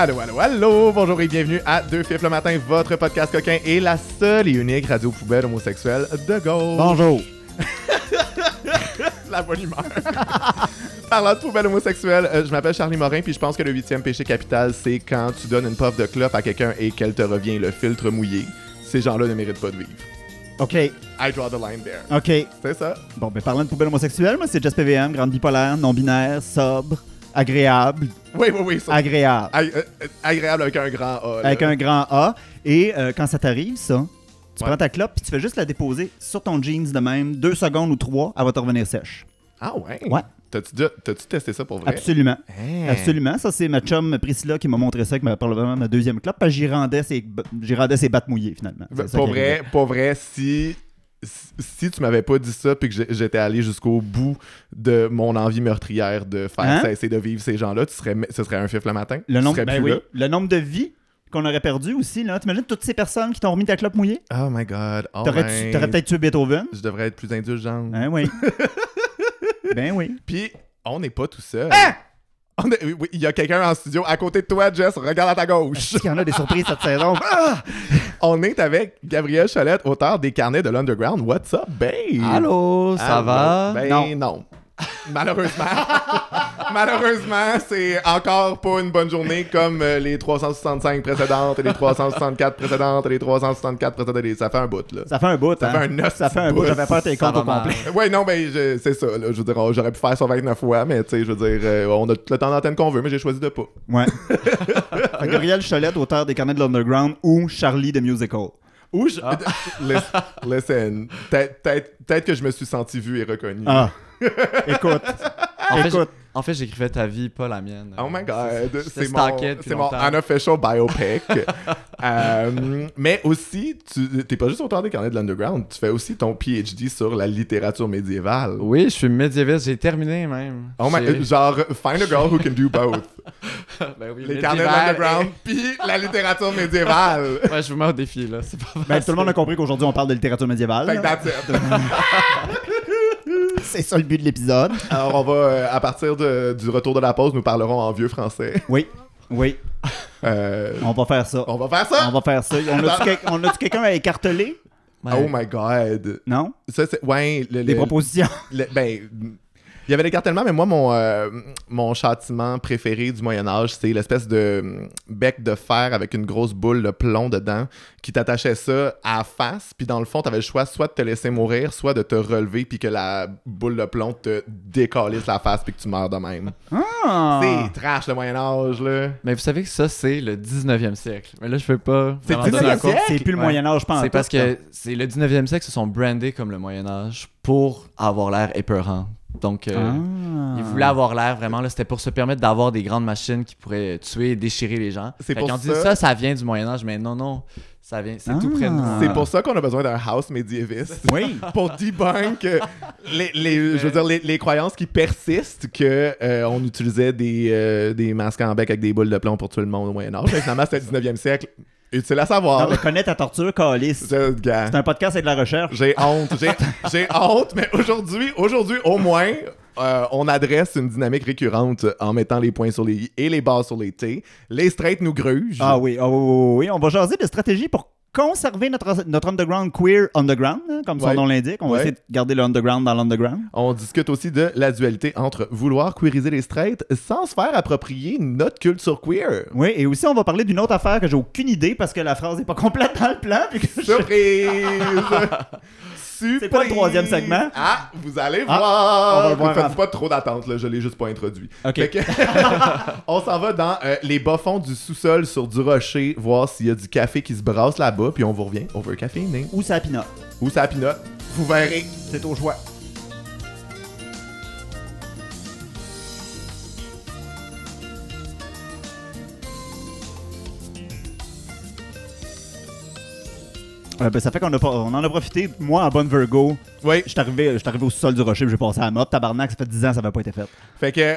Allô, allô, allô! Bonjour et bienvenue à Deux Fifs le matin, votre podcast coquin et la seule et unique radio poubelle homosexuelle de gauche. Bonjour. la bonne humeur. Parlant de poubelle homosexuelle, euh, je m'appelle Charlie Morin, puis je pense que le huitième péché capital, c'est quand tu donnes une puff de clope à quelqu'un et qu'elle te revient le filtre mouillé. Ces gens-là ne méritent pas de vivre. OK. I draw the line there. OK. C'est ça? Bon, ben parlant de poubelle homosexuelle, moi c'est Jess PVM, grande bipolaire, non-binaire, sobre, agréable, Oui, oui, oui. ça. agréable. Ag- euh, euh, agréable avec un grand A. là. Avec un grand A. Et euh, quand ça t'arrive, ça, tu Ouais. prends ta clope puis tu fais juste la déposer sur ton jeans de même, deux secondes ou trois, elle va te revenir sèche. Ah ouais? Ouais. T'as-tu testé ça pour vrai? Absolument. Hein? Absolument. Ça, c'est ma chum Priscilla qui m'a montré ça avec ma, probablement ma deuxième clope. Parce que j'y rendais ses, rendais ses battes mouillées, finalement. Qui vrai, pour vrai, si, si tu m'avais pas dit ça puis que j'étais allé jusqu'au bout de mon envie meurtrière de faire Hein? cesser de vivre ces gens-là, tu serais, ce serait un fif le matin? Le nombre, ben oui, le nombre de vies qu'on aurait perdu aussi. là. T'imagines toutes ces personnes qui t'ont remis ta clope mouillée? Oh my god. Oh t'aurais peut-être tué Beethoven? Je devrais être plus indulgent. Hein, oui. ben oui. Puis, on n'est pas tout seul. Hein? On est- oui, oui, Il y a quelqu'un en studio à côté de toi, Jess. Regarde à ta gauche. Il y en a des surprises cette saison? Ah! On est avec Gabriel Chalette, auteur des carnets de l'Underground. What's up, babe? Allô, ça Allô? va? Ben Non. non. Malheureusement. Malheureusement, c'est encore pas une bonne journée comme euh, les 365 précédentes et les 364 précédentes et les 364 précédentes. Ça fait un bout, là. Ça fait un bout. Ça hein? fait un os Ça fait un bout. J'avais pas tes comptes au complet. Ouais, non, ben je- c'est ça. Là, je veux dire, on- j'aurais pu faire ça 29 fois, mais tu sais, je veux dire, euh, on a tout le temps d'antenne qu'on veut, mais j'ai choisi de pas. Ouais. Fait que Gabriel Cholette, auteur des carnets de l'Underground ou Charlie de Musical. Ou je... Listen, listen, peut-être que je me suis senti vu et reconnu. Ah. Écoute. En fait, Écoute. En fait, j'écrivais ta vie, pas la mienne. Oh my god, Je c'est mon, c'est mon unofficial biopic. Euh, mais aussi, tu t'es pas juste auteur des carnets de l'underground, tu fais aussi ton PhD sur la littérature médiévale. Oui, je suis médiéviste, j'ai terminé même. Oh my, genre, find a girl who can do both. Ben oui, Les carnets de l'underground, puis la littérature médiévale. Ouais, je vous mets au défi, là. Pas Ben, tout le monde a compris qu'aujourd'hui, on parle de littérature médiévale. Fait que that's it. C'est ça le but de l'épisode. Alors, on va, euh, à partir de- du retour de la pause, nous parlerons en vieux français. Oui. Oui. Euh, On va faire ça. on va faire ça? On va faire ça. On a-tu quel- on a-tu quelqu'un à écarteler? Ouais. Oh my god. Non? Ça, c'est. Ouais, le, Des le- propositions? Le- ben, il y avait l'écartèlement, mais moi, mon, euh, mon châtiment préféré du Moyen-Âge, c'est l'espèce de hum, bec de fer avec une grosse boule de plomb dedans qui t'attachait ça à la face. Puis dans le fond, t'avais le choix soit de te laisser mourir, soit de te relever puis que la boule de plomb te décalisse la face puis que tu meurs de même. Ah! C'est trash le Moyen-Âge, là. Mais vous savez que ça, c'est le 19e siècle. Mais là, je peux pas. C'est vraiment le donner un 19e cours. siècle? C'est plus le Ouais. Moyen-Âge, je pense. C'est parce que c'est le 19e siècle se sont brandés comme le Moyen-Âge pour avoir l'air épeurant. Donc, euh, Ah. ils voulaient avoir l'air vraiment, là, c'était pour se permettre d'avoir des grandes machines qui pourraient tuer et déchirer les gens. C'est pour qu'on dit ça- ça, ça vient du Moyen-Âge, mais non, non, ça vient, c'est tout Ah. près de nous. C'est pour ça qu'on a besoin d'un house médiéviste. Oui. pour debunk euh, les, les- je veux dire, les, les croyances qui persistent que euh, on utilisait des, euh, des masques en bec avec des boules de plomb pour tuer le monde au Moyen Âge. Mais finalement, c'était le 19e siècle. Utile à savoir. Non, mais connais ta torture, Calice. C'est un podcast avec de la recherche. J'ai honte. J'ai, honte, mais aujourd'hui, aujourd'hui, au moins, euh, on adresse une dynamique récurrente en mettant les points sur les i et les barres sur les t. Les straights nous grugent. Ah oui, ah oui, oui. On va jaser de stratégie pour conserver notre, notre underground queer underground, hein, comme son Ouais. nom l'indique. On va Ouais. essayer de garder le underground dans l'underground. On discute aussi de la dualité entre vouloir queeriser les straights sans se faire approprier notre culture queer. Oui, et aussi on va parler d'une autre affaire que j'ai aucune idée parce que la phrase n'est pas complète dans le plan. puis que je- Surprise! C'est quoi le troisième segment? Ah, vous allez Ah, voir! on va voir faites pas trop d'attente, là, je l'ai juste pas introduit. Ok. Que- on s'en va dans euh, les bas-fonds du sous-sol sur du rocher, voir s'il y a du café qui se brasse là-bas, puis on vous revient. On veut un café, né? Ou ça pinot. Ou ça pinote. Vous verrez. C'est au choix. Euh, ben, ça fait qu'on a pas- on en a profité. Moi, en bonne Virgo, Oui. je suis arrivé, j'suis arrivé au sol du rocher, j'ai passé à la mop. Tabarnak, ça fait 10 ans, ça n'avait pas été fait. Fait que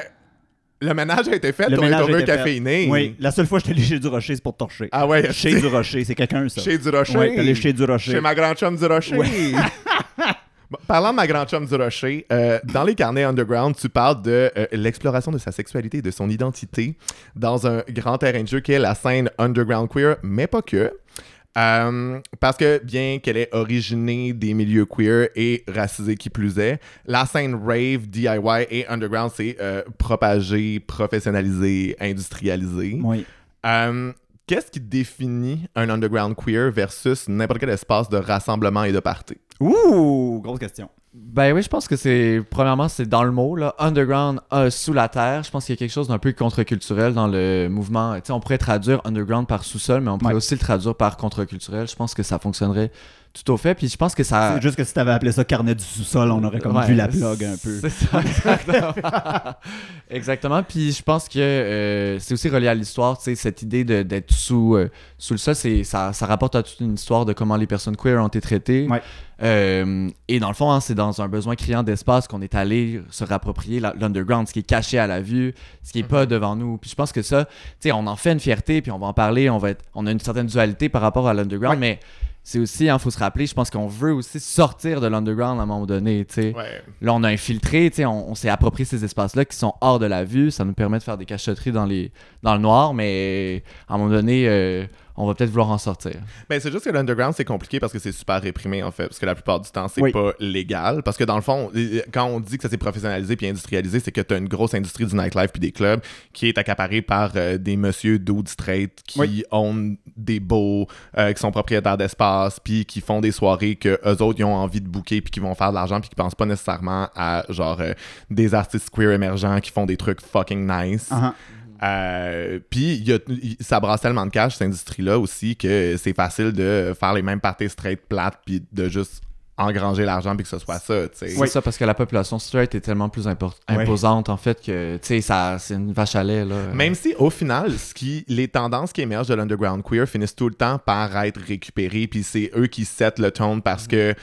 le ménage a été fait, Le on est ménage fait. caféiné. Oui, la seule fois que je suis allé chez du rocher, c'est pour torcher. Ah ouais, Chez du rocher, c'est quelqu'un, ça. Chez du rocher. T'es allé chez du rocher. Chez ma grande chum du rocher. Oui. Bon, parlant de ma grande chum du Rocher, euh, dans les carnets underground, tu parles de euh, l'exploration de sa sexualité et de son identité dans un grand terrain de jeu qui est la scène underground queer, mais pas que. Euh, parce que bien qu'elle est originée des milieux queer et racisés qui plus est, la scène rave, DIY et underground, c'est euh, propagé, professionnalisé, industrialisé. Oui. Euh, Qu'est-ce qui définit un underground queer versus n'importe quel espace de rassemblement et de party? Ouh, grosse question. Ben oui, je pense que c'est. Premièrement, c'est dans le mot, là. Underground, euh, sous la terre. Je pense qu'il y a quelque chose d'un peu contre-culturel dans le mouvement. Tu sais, on pourrait traduire underground par sous-sol, mais on pourrait Ouais. aussi le traduire par contre-culturel. Je pense que ça fonctionnerait tout au fait. Puis je pense que ça. C'est juste que si t'avais appelé ça carnet du sous-sol, on aurait comme Ouais, vu la plug un peu. C'est ça, exactement. exactement. Puis je pense que euh, c'est aussi relié à l'histoire, tu sais, cette idée de- d'être sous, euh, sous le sol, c'est, ça, ça rapporte à toute une histoire de comment les personnes queer ont été traitées. Ouais. Euh, et dans le fond, hein, c'est dans un besoin criant d'espace qu'on est allé se rapproprier la- l'underground, ce qui est caché à la vue, ce qui est pas devant nous. Puis je pense que ça, tu sais, on en fait une fierté, puis on va en parler, on, va être, on a une certaine dualité par rapport à l'underground, mais c'est aussi, il faut se rappeler, je pense qu'on veut aussi sortir de l'underground à un moment donné. Ouais. Là, on a infiltré, on, on s'est approprié ces espaces-là qui sont hors de la vue. Ça nous permet de faire des cachotteries dans, les, dans le noir, mais à un moment donné, euh, on va peut-être vouloir en sortir. Ben, c'est juste que l'underground, c'est compliqué parce que c'est super réprimé, en fait. Parce que la plupart du temps, c'est Oui. pas légal. Parce que dans le fond, quand on dit que ça s'est professionnalisé puis industrialisé, c'est que t'as une grosse industrie du nightlife puis des clubs qui est accaparée par euh, des monsieur dudes straight qui Oui. ont des beaux, euh, qui sont propriétaires d'espace puis qui font des soirées que eux autres, ils ont envie de booker puis qui vont faire de l'argent puis qui pensent pas nécessairement à, genre, euh, des artistes queer émergents qui font des trucs fucking nice. Ah, Euh, Puis ça brasse tellement de cash, cette industrie-là aussi, que c'est facile de faire les mêmes parties straight plates puis de juste engranger l'argent puis que ce soit ça. C'est ça parce que la population straight est tellement plus impor- imposante, en fait, que, tu sais, ça- c'est une vache à lait, là. Même si au final, ce qui, les tendances qui émergent de l'underground queer finissent tout le temps par être récupérées, puis c'est eux qui set le tone parce que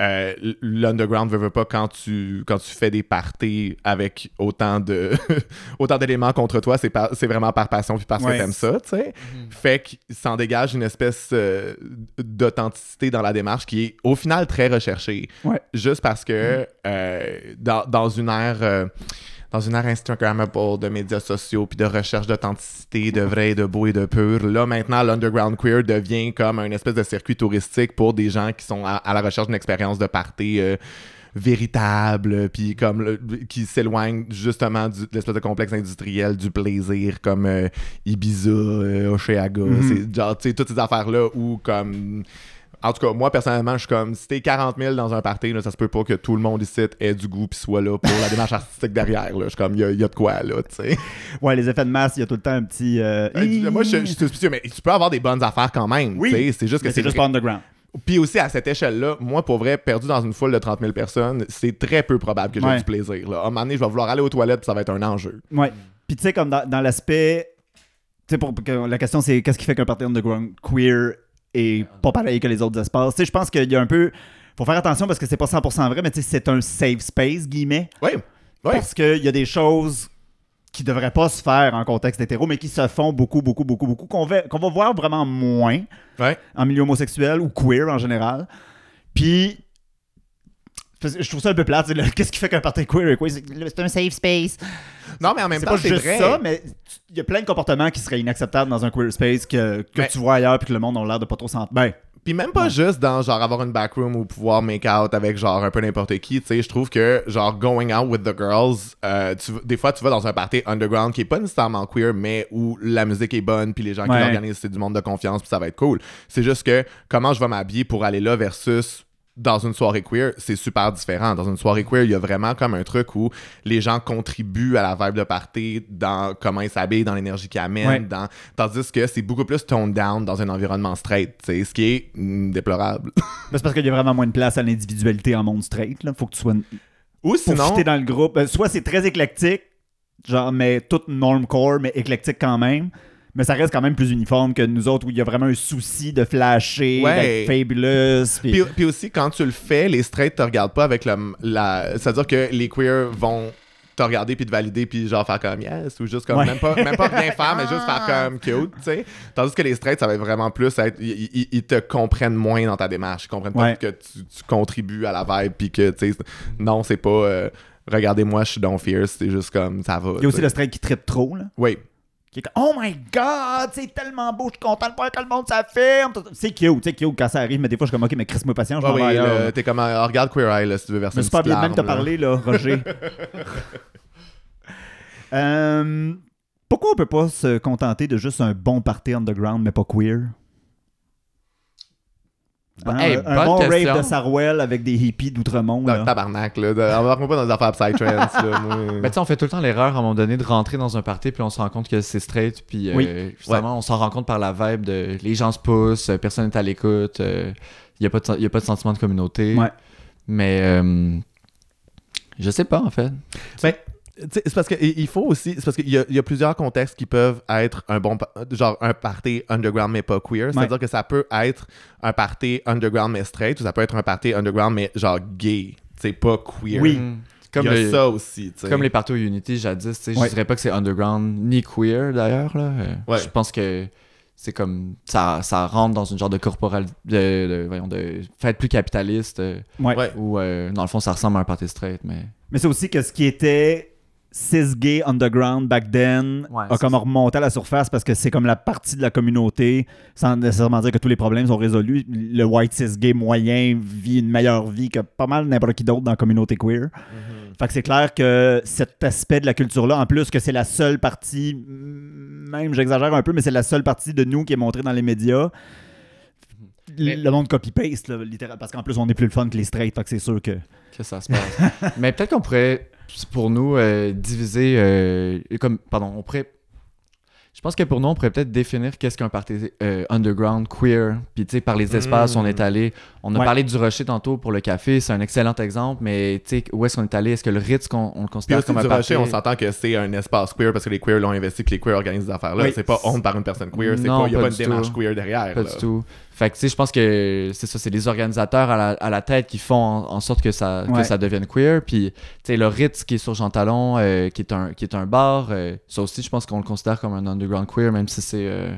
euh, l'underground veut, veut pas quand tu quand tu fais des parties avec autant de autant d'éléments contre toi, c'est c'est vraiment par passion puis parce Ouais. que t'aimes ça, tu sais. Fait qu'il s'en dégage une espèce euh, d'authenticité dans la démarche qui est au final très recherchée. Ouais. Juste parce que euh, dans, dans une ère euh, dans une ère Instagrammable de médias sociaux puis de recherche d'authenticité, de vrai, de beau et de pur, là maintenant l'underground queer devient comme un espèce de circuit touristique pour des gens qui sont à, à la recherche d'une expérience de party euh, véritable, puis comme le- qui s'éloigne justement du- de l'espèce de complexe industriel du plaisir comme euh, Ibiza, euh, Oceaga, Mhm. c'est genre tu sais toutes ces affaires là où comme en tout cas, moi, personnellement, je suis comme, si t'es 40 000 dans un party, là, ça se peut pas que tout le monde ici ait du goût puis soit là pour la démarche artistique derrière. Là. Je suis comme, il y, a- il y a de quoi, là, tu sais. Ouais, les effets de masse, il y a tout le temps un petit. euh, Euh, moi, je je suis suspicieux, mais tu peux avoir des bonnes affaires quand même, Oui. C'est juste que mais c'est juste pas underground. Puis aussi, à cette échelle-là, moi, pour vrai, perdu dans une foule de 30 000 personnes, c'est très peu probable que j'ai Ouais. du plaisir. Là. À un moment donné, je vais vouloir aller aux toilettes puis ça va être un enjeu. Ouais. Puis tu sais, comme dans, dans l'aspect. Tu sais, pour, la question c'est qu'est-ce qui fait qu'un party underground queer est pas pareil que les autres espaces. Tu sais, je pense qu'il y a un peu. Faut faire attention parce que c'est pas 100% vrai, mais tu sais, c'est un safe space, guillemets. Oui, oui. Parce qu'il y a des choses qui devraient pas se faire en contexte hétéro, mais qui se font beaucoup, beaucoup, beaucoup, beaucoup, qu'on va, qu'on va voir vraiment moins Ouais. en milieu homosexuel ou queer en général. Puis, je trouve ça un peu plate. Qu'est-ce qui fait qu'un party queer est queer? C'est un safe space. Non, mais en même C'est temps, pas c'est juste vrai. ça, mais il y a plein de comportements qui seraient inacceptables dans un queer space que, que tu vois ailleurs puis que le monde a l'air de pas trop sentir. Ben, Puis même pas Ouais. juste dans genre avoir une backroom ou pouvoir make out avec genre un peu n'importe qui, tu sais, je trouve que genre going out with the girls, euh, tu- des fois tu vas dans un party underground qui est pas nécessairement queer mais où la musique est bonne puis les gens qui l'organisent c'est du monde de confiance puis ça va être cool. C'est juste que comment je vais m'habiller pour aller là versus dans une soirée queer, c'est super différent. Dans une soirée queer, il y a vraiment comme un truc où les gens contribuent à la vibe de party dans comment ils s'habillent, dans l'énergie qu'ils amènent, Ouais. dans... tandis que c'est beaucoup plus toned down dans un environnement straight, ce qui est mm, déplorable. ben, c'est parce qu'il y a vraiment moins de place à l'individualité en monde straight. Là. Faut que tu sois Ou pour sinon, fitter dans le groupe. Euh, soit c'est très éclectique, genre, mais tout normcore, mais éclectique quand même. Mais ça reste quand même plus uniforme que nous autres où il y a vraiment un souci de flasher, Ouais. d'être fabulous. puis- Puis, puis aussi, quand tu le fais, les straights te regardent pas avec le, la. C'est-à-dire que les queers vont te regarder puis te valider puis genre faire comme yes ou juste comme Ouais. même pas même pas rien faire mais juste faire comme cute tu sais tandis que les straights ça va être vraiment plus être ils, te comprennent moins dans ta démarche ils comprennent pas Ouais. que tu, tu contribues à la vibe puis que tu sais non c'est pas euh, regardez-moi je suis donc fierce c'est juste comme ça va Il y a aussi le straight qui trippe trop, là. oui Qui est oh my god, c'est tellement beau, je suis content de voir que le monde s'affirme. C'est cute, c'est cute quand ça arrive, mais des fois, je suis comme, ok, mais Chris-moi patient, je m'en vais oui, t'es comme euh, regarde Queer Eye là, si tu veux verser une suis pas bien même te parler, là, Roger. Euh, pourquoi on peut pas se contenter de juste un bon party underground, mais pas queer? Hein, Hey, un bonne bon question. rave de Sarwell avec des hippies d'Outremont. Dans là. tabarnak là de- embarque-moi pas dans des affaires psytrance là moi. Ben, tu sais, on fait tout le temps l'erreur à un moment donné de rentrer dans un party, puis on se rend compte que c'est straight, puis euh, justement, on s'en rend compte par la vibe de les gens se poussent, euh, personne n'est à l'écoute, il n'y a, pas de y a pas de sentiment de communauté. Ouais. Mais euh, je sais pas, en fait. Ben, c'est parce qu'il il faut aussi. C'est parce qu'il y, y a plusieurs contextes qui peuvent être un bon. Genre un party underground mais pas queer. C'est-à-dire que ça peut être un party underground mais straight ou ça peut être un party underground mais genre gay. C'est pas queer. Oui. Mm. Il Comme, y a le- ça aussi. comme les parties Unity jadis, tu sais, Ouais. je dirais pas que c'est underground ni queer d'ailleurs. là. Ouais. Je pense que c'est comme ça, ça rentre dans une genre de corporal de, de- voyons, de fête plus capitaliste euh, Ouais. Ouais. où euh, dans le fond ça ressemble à un party straight, mais Mais c'est aussi que ce qui était cis gay underground back then Ouais, a comme remonté à la surface parce que c'est comme la partie de la communauté, sans nécessairement dire que tous les problèmes sont résolus. Le white cis gay moyen vit une meilleure vie que pas mal n'importe qui d'autre dans la communauté queer. Mhm. Fait que c'est clair que cet aspect de la culture-là, en plus que c'est la seule partie, mm, même j'exagère un peu, mais c'est la seule partie de nous qui est montrée dans les médias. Mais- Le monde copy-paste, littéralement, parce qu'en plus, on est plus le fun que les straight, fait que c'est sûr que... que ça se passe. Mais peut-être qu'on pourrait, pour nous, euh, diviser, euh, comme, pardon, on pourrait, je pense que pour nous, on pourrait peut-être définir qu'est-ce qu'un party euh, underground queer. Puis, tu sais, par les espaces, Mm. on est allé, on a Ouais. parlé du Rocher tantôt pour le café, c'est un excellent exemple, mais tu sais, où est-ce qu'on est allé? Est-ce que le Ritz, qu'on- on le considère aussi comme un du party? Rocher, on s'entend que c'est un espace queer parce que les queers l'ont investi, que les queers organisent des affaires-là. Oui. C'est pas honte par une personne queer, c'est Non, pas, il y a pas pas une démarche tout. queer derrière. Pas là. du tout. Fait que, tu sais, je pense que c'est ça, c'est les organisateurs à la, à la tête qui font en, en sorte que ça, que ça devienne queer. Puis, tu sais, le Ritz qui est sur Jean Talon, euh, qui, est un, qui est un bar, euh, ça aussi, je pense qu'on le considère comme un underground queer, même si c'est. euh,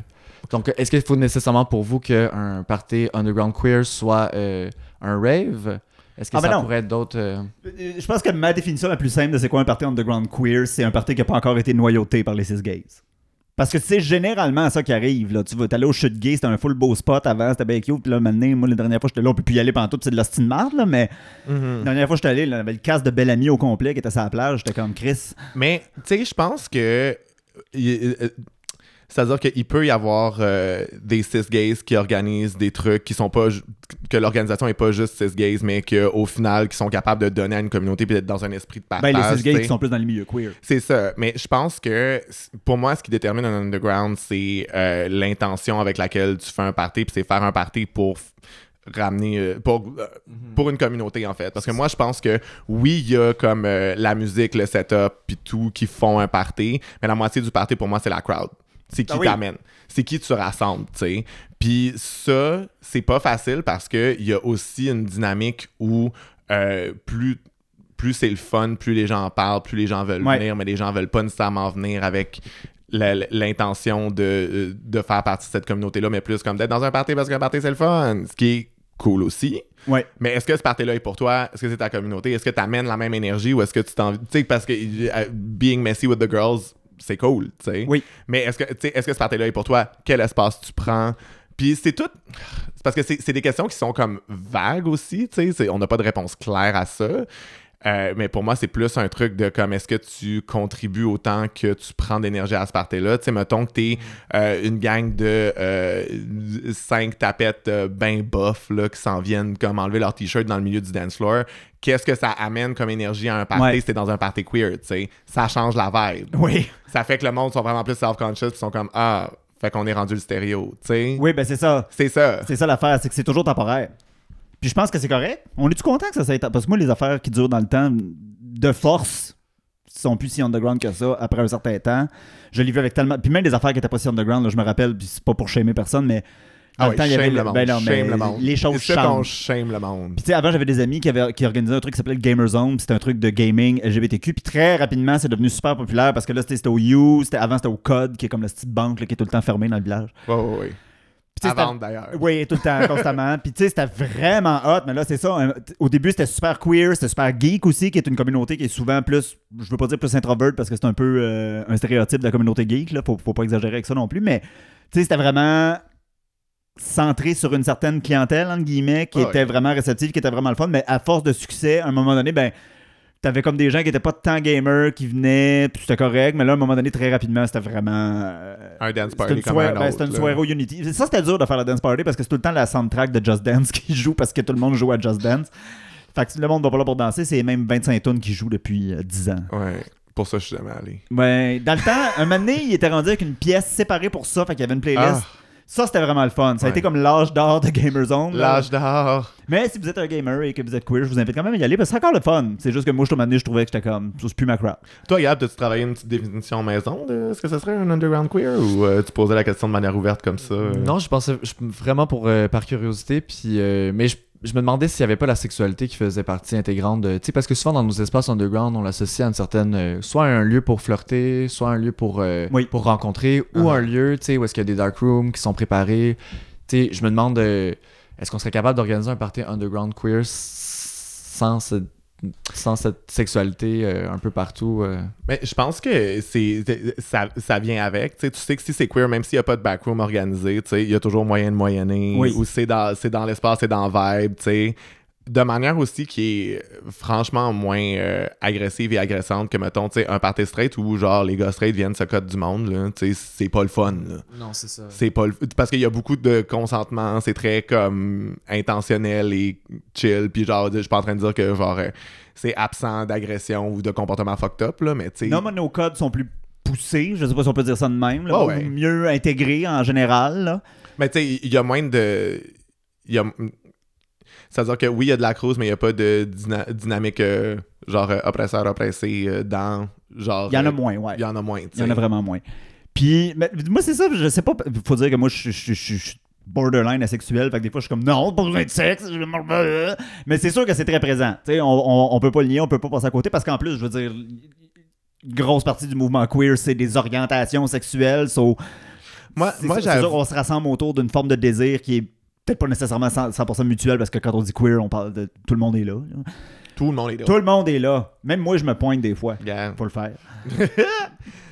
Donc, est-ce qu'il faut nécessairement pour vous qu'un party underground queer soit un rave? Est-ce que Ah, ben ça non. pourrait être d'autres. Euh, Je pense que ma définition la plus simple de c'est quoi un party underground queer, c'est un party qui n'a pas encore été noyauté par les cis gays. Parce que c'est généralement ça qui arrive. Là. Tu vas t'aller au chute gay, c'était un full beau spot avant, c'était bien cute. Puis là, maintenant, moi, la dernière fois, j'étais là, on peut plus y aller pendant tout, c'est de l'hostie de marde, là, mais Mhm. la dernière fois, j'étais allé, là, il y avait le casque de Bellamy au complet qui était sur la plage, j'étais comme Chris. Mais, tu sais, je pense que. C'est-à-dire qu'il peut y avoir euh, des cis gays qui organisent des trucs qui sont pas. que l'organisation est pas juste cis gays, mais qu'au final, qui sont capables de donner à une communauté puis d'être dans un esprit de partage. Ben, les cis gays tu sais. qui sont plus dans les milieux queer. C'est ça. Mais je pense que pour moi, ce qui détermine un underground, c'est euh, l'intention avec laquelle tu fais un party, puis c'est faire un party pour ramener euh, pour euh, pour une communauté en fait parce que moi je pense que oui il y a comme euh, la musique le setup puis tout qui font un party mais la moitié du party pour moi c'est la crowd c'est qui Ah oui. t'amène c'est qui tu rassembles tu sais puis ça c'est pas facile parce que il y a aussi une dynamique où euh, plus plus c'est le fun, plus les gens en parlent, plus les gens veulent Ouais. venir, mais les gens veulent pas nécessairement venir avec l'intention de, de faire partie de cette communauté-là, mais plus comme d'être dans un party parce qu'un party c'est le fun, ce qui est cool aussi. Ouais. Mais est-ce que ce party-là est pour toi? Est-ce que c'est ta communauté? Est-ce que tu amènes la même énergie ou est-ce que tu t'en. Tu sais, parce que euh, being messy with the girls, c'est cool, tu sais. Oui. Mais est-ce que, est-ce que ce party-là est pour toi? Quel espace tu prends? Puis c'est tout. C'est parce que c'est des questions qui sont comme vagues aussi, tu sais. On n'a pas de réponse claire à ça. Euh, mais pour moi, c'est plus un truc de comme est-ce que tu contribues autant que tu prends d'énergie à ce party-là? Tu sais, mettons que t'es euh, une gang de euh, cinq tapettes euh, ben bof là, qui s'en viennent comme enlever leur t-shirt dans le milieu du dance floor. Qu'est-ce que ça amène comme énergie à un party Ouais. si t'es dans un party queer, tu sais? Ça change la vibe. Oui. Ça fait que le monde sont vraiment plus self-conscious puis sont comme Ah, fait qu'on est rendu le stéréo, tu sais? Oui, ben c'est ça. C'est ça. C'est ça l'affaire, c'est que c'est toujours temporaire. Puis je pense que c'est correct. On est-tu content que ça soit... Parce que moi, les affaires qui durent dans le temps, de force, sont plus si underground que ça après un certain temps. Je l'ai vu avec tellement... Puis même les affaires qui étaient pas si underground, là, je me rappelle, puis c'est pas pour shamer personne, mais Ah Dans le temps, il y avait le- le monde. ben non, mais shame le monde. les choses changent. shame le monde. Puis tu sais, avant, j'avais des amis qui, avaient, qui organisaient un truc qui s'appelait Gamer Zone. C'était un truc de gaming LGBTQ. Puis très rapidement, c'est devenu super populaire parce que là, c'était au U. Avant, c'était au Code, qui est comme la petite banque là, qui est tout le temps fermée dans le village. Ouais, ouais. À vendre d'ailleurs. Oui, tout le temps, constamment. Puis tu sais, c'était vraiment hot, mais là, c'est ça. un- t- Au début, c'était super queer, c'était super geek aussi, qui est une communauté qui est souvent plus, je veux pas dire plus introvert parce que c'est un peu euh, un stéréotype de la communauté geek, là. Faut, faut pas exagérer avec ça non plus, mais tu sais, c'était vraiment centré sur une certaine clientèle, entre guillemets, qui Ouais. était vraiment réceptive, qui était vraiment le fun, mais à force de succès, à un moment donné, ben. T'avais comme des gens qui étaient pas tant gamers qui venaient, puis c'était correct, mais là, à un moment donné, très rapidement, c'était vraiment. euh, Un dance c'était party une, comme soirée, un ben, c'était une là. soirée au Unity. Ça, c'était dur de faire la dance party parce que c'est tout le temps la soundtrack de Just Dance qui joue parce que tout le monde joue à Just Dance. Fait que le monde va pas là pour danser, c'est même 25 tonnes qui jouent depuis euh, 10 ans. Ouais. Pour ça, je suis jamais allé. Ouais, dans le temps, un moment donné, il était rendu avec une pièce séparée pour ça, fait qu'il y avait une playlist. Ah, Ça, c'était vraiment le fun. Ça a Ouais. été comme l'âge d'or de Gamerzone. l'âge d'or. Mais si vous êtes un gamer et que vous êtes queer, je vous invite quand même à y aller parce que c'est encore le fun. C'est juste que moi, je moment donné, je trouvais que j'étais comme, ça, c'est plus ma crowd. Toi, Gab, as-tu travaillé une petite définition maison de ce que ce serait un underground queer ou euh, tu posais la question de manière ouverte comme ça? euh? Non, je pensais je- vraiment pour euh, par curiosité, puis euh, mais je, je me demandais s'il n'y avait pas la sexualité qui faisait partie intégrante de, tu sais, parce que souvent dans nos espaces underground, on l'associe à une certaine, euh, soit un lieu pour flirter, soit un lieu pour euh, Oui. pour rencontrer, ou Uh-huh. un lieu, tu sais, où est-ce qu'il y a des dark rooms qui sont préparés. Tu sais, je me demande, euh, est-ce qu'on serait capable d'organiser un party underground queer sans ce- sans cette sexualité euh, un peu partout. euh. Mais je pense que c'est ça, ça vient avec. Tu sais, tu sais que si c'est queer, même s'il n'y a pas de backroom organisé, tu sais, il y a toujours moyen de moyenner. Oui. Ou c'est dans, c'est dans l'espace, c'est dans la vibe, tu sais. De manière aussi qui est franchement moins euh, agressive et agressante que, mettons, tu sais, un party straight où, genre, les gars straight viennent se code du monde, là. Tu sais, c'est pas le fun, là. Non, c'est ça. C'est pas le... Parce qu'il y a beaucoup de consentement, c'est très comme intentionnel et chill. Puis genre, je suis pas en train de dire que genre euh, c'est absent d'agression ou de comportement fucked up, là, mais tu sais. Non, mais nos codes sont plus poussés. Je sais pas si on peut dire ça de même. là, Ouais, ou ouais. Mieux intégrés en général. là. Mais tu sais, il y a moins de. Il y a. C'est-à-dire que oui, il y a de la cruise, mais il n'y a pas de dyna- dynamique euh, genre euh, oppresseur-oppressé euh, dans. Genre. Il y en a moins, ouais. Il y en a moins, Il y en a vraiment moins. Puis, mais, moi, c'est ça, je sais pas. Faut dire que moi, je, suis borderline asexuel. Fait que des fois, je suis comme, non, pas besoin de sexe. je- Mais c'est sûr que c'est très présent. Tu sais, on, on, on peut pas le nier, on peut pas passer à côté parce qu'en plus, je veux dire, une grosse partie du mouvement queer, c'est des orientations sexuelles. So, Moi, moi sûr, on se rassemble autour d'une forme de désir qui est peut-être pas nécessairement 100%, 100% mutuel parce que quand on dit queer, on parle de tout le monde est là. Tout le monde est là. Tout le monde est là. Même moi, je me pointe des fois. Regarde. Faut le faire.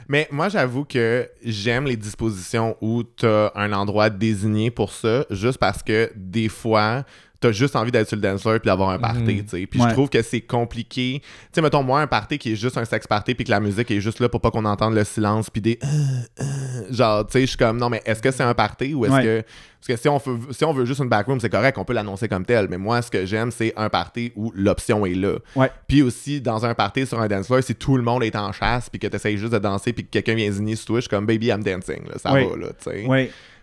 Mais moi, j'avoue que j'aime les dispositions où tu as un endroit désigné pour ça, juste parce que des fois, tu as juste envie d'être sur le dance floor puis d'avoir un party, Mhm. tu sais. Puis Ouais. je trouve que c'est compliqué. Tu sais, mettons, moi, un party qui est juste un sex party puis que la musique est juste là pour pas qu'on entende le silence puis des... euh, euh, genre, tu sais, je suis comme, non, mais est-ce que c'est un party ou est-ce Ouais. que... Parce que si on, veut, si on veut juste une backroom, c'est correct, on peut l'annoncer comme tel. Mais moi, ce que j'aime, c'est un party où l'option est là. Ouais. Puis aussi, dans un party sur un dance floor, si tout le monde est en chasse, puis que tu essayes juste de danser, puis que quelqu'un vient zigner sur suis comme baby, I'm dancing. Là, ça va, là, tu sais.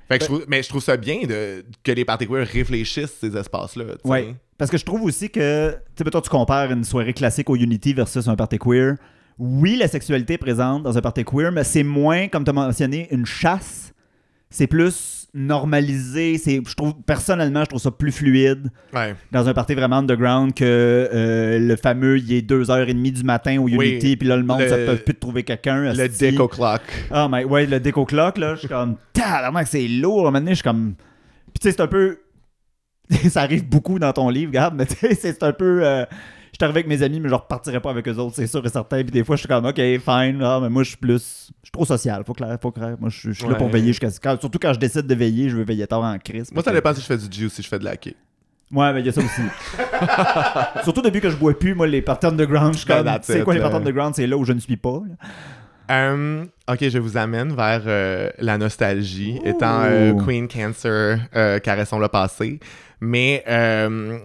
Oui. Fait que je trouve, mais je trouve ça bien de, que les party queer réfléchissent ces espaces-là. Ouais. Parce que je trouve aussi que, tu sais, tu compares une soirée classique au Unity versus un party queer. Oui, la sexualité est présente dans un party queer, mais c'est moins, comme tu as mentionné, une chasse. C'est plus normalisé. C'est, je trouve, personnellement, je trouve ça plus fluide Ouais. dans un party vraiment underground que euh, le fameux, il est 2h30 du matin au Oui, Unity, puis là, le monde, ça peut plus de trouver quelqu'un. Le deco clock. Ah, mais ouais, le déco clock, là, je suis comme, tabarnak, c'est lourd. À je suis comme. Puis tu sais, c'est un peu. ça arrive beaucoup dans ton livre, Gab, mais tu sais, c'est un peu. euh, Je suis arrivé avec mes amis, mais je repartirais pas avec eux autres, c'est sûr et certain. Puis des fois, je suis comme, ok, fine, ah, mais moi, je suis plus. Je suis trop social, faut clair, faut clair. Moi, je suis- là pour veiller jusqu'à. quand- Surtout quand je décide de veiller, je veux veiller tard en crise. Moi, ça dépend si je fais du G ou si je fais de la K. Ouais, mais il y a ça aussi. Surtout depuis que je bois plus, moi, les parties underground, je suis comme. C'est quoi les là. parties underground? C'est là où je ne suis pas. là. Euh, ok, je vous amène vers euh, la nostalgie, étant euh. Queen Cancer, euh, caressons le passé. Mais euh,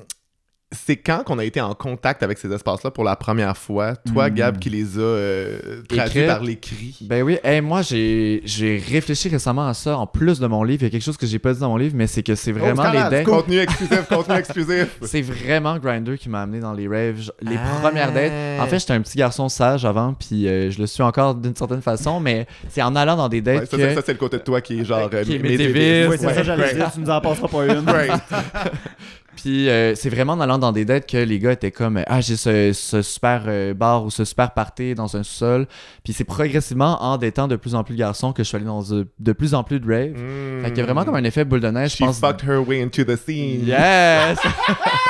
c'est quand qu'on a été en contact avec ces espaces-là pour la première fois? Toi, Mm. Gab, qui les a euh, traduits par l'écrit. Ben oui, hey, moi j'ai j'ai réfléchi récemment à ça en plus de mon livre. Il y a quelque chose que j'ai pas dit dans mon livre, mais c'est que c'est vraiment Oh, les Scarlett, dates. Contenu exclusif, contenu exclusif. C'est vraiment Grinder qui m'a amené dans les raves. Les Ah. premières dates. En fait, j'étais un petit garçon sage avant, puis euh, je le suis encore d'une certaine façon, mais c'est en allant dans des dates Ouais, ça, que. ça, c'est le côté de toi qui est genre. euh, Qui est médiéviste. médiéviste. Oui, c'est Ouais, ça, j'allais dire. Tu nous en passeras pas une. Puis euh, c'est vraiment en allant dans des dates que les gars étaient comme Ah, j'ai ce, ce super euh, bar ou ce super party dans un sol. Puis c'est progressivement en datant de plus en plus de garçons que je suis allé dans de, de plus en plus de raves. Mm. Fait qu'il y a vraiment comme un effet boule de neige, je She pense. fucked her way into the scene. Yes!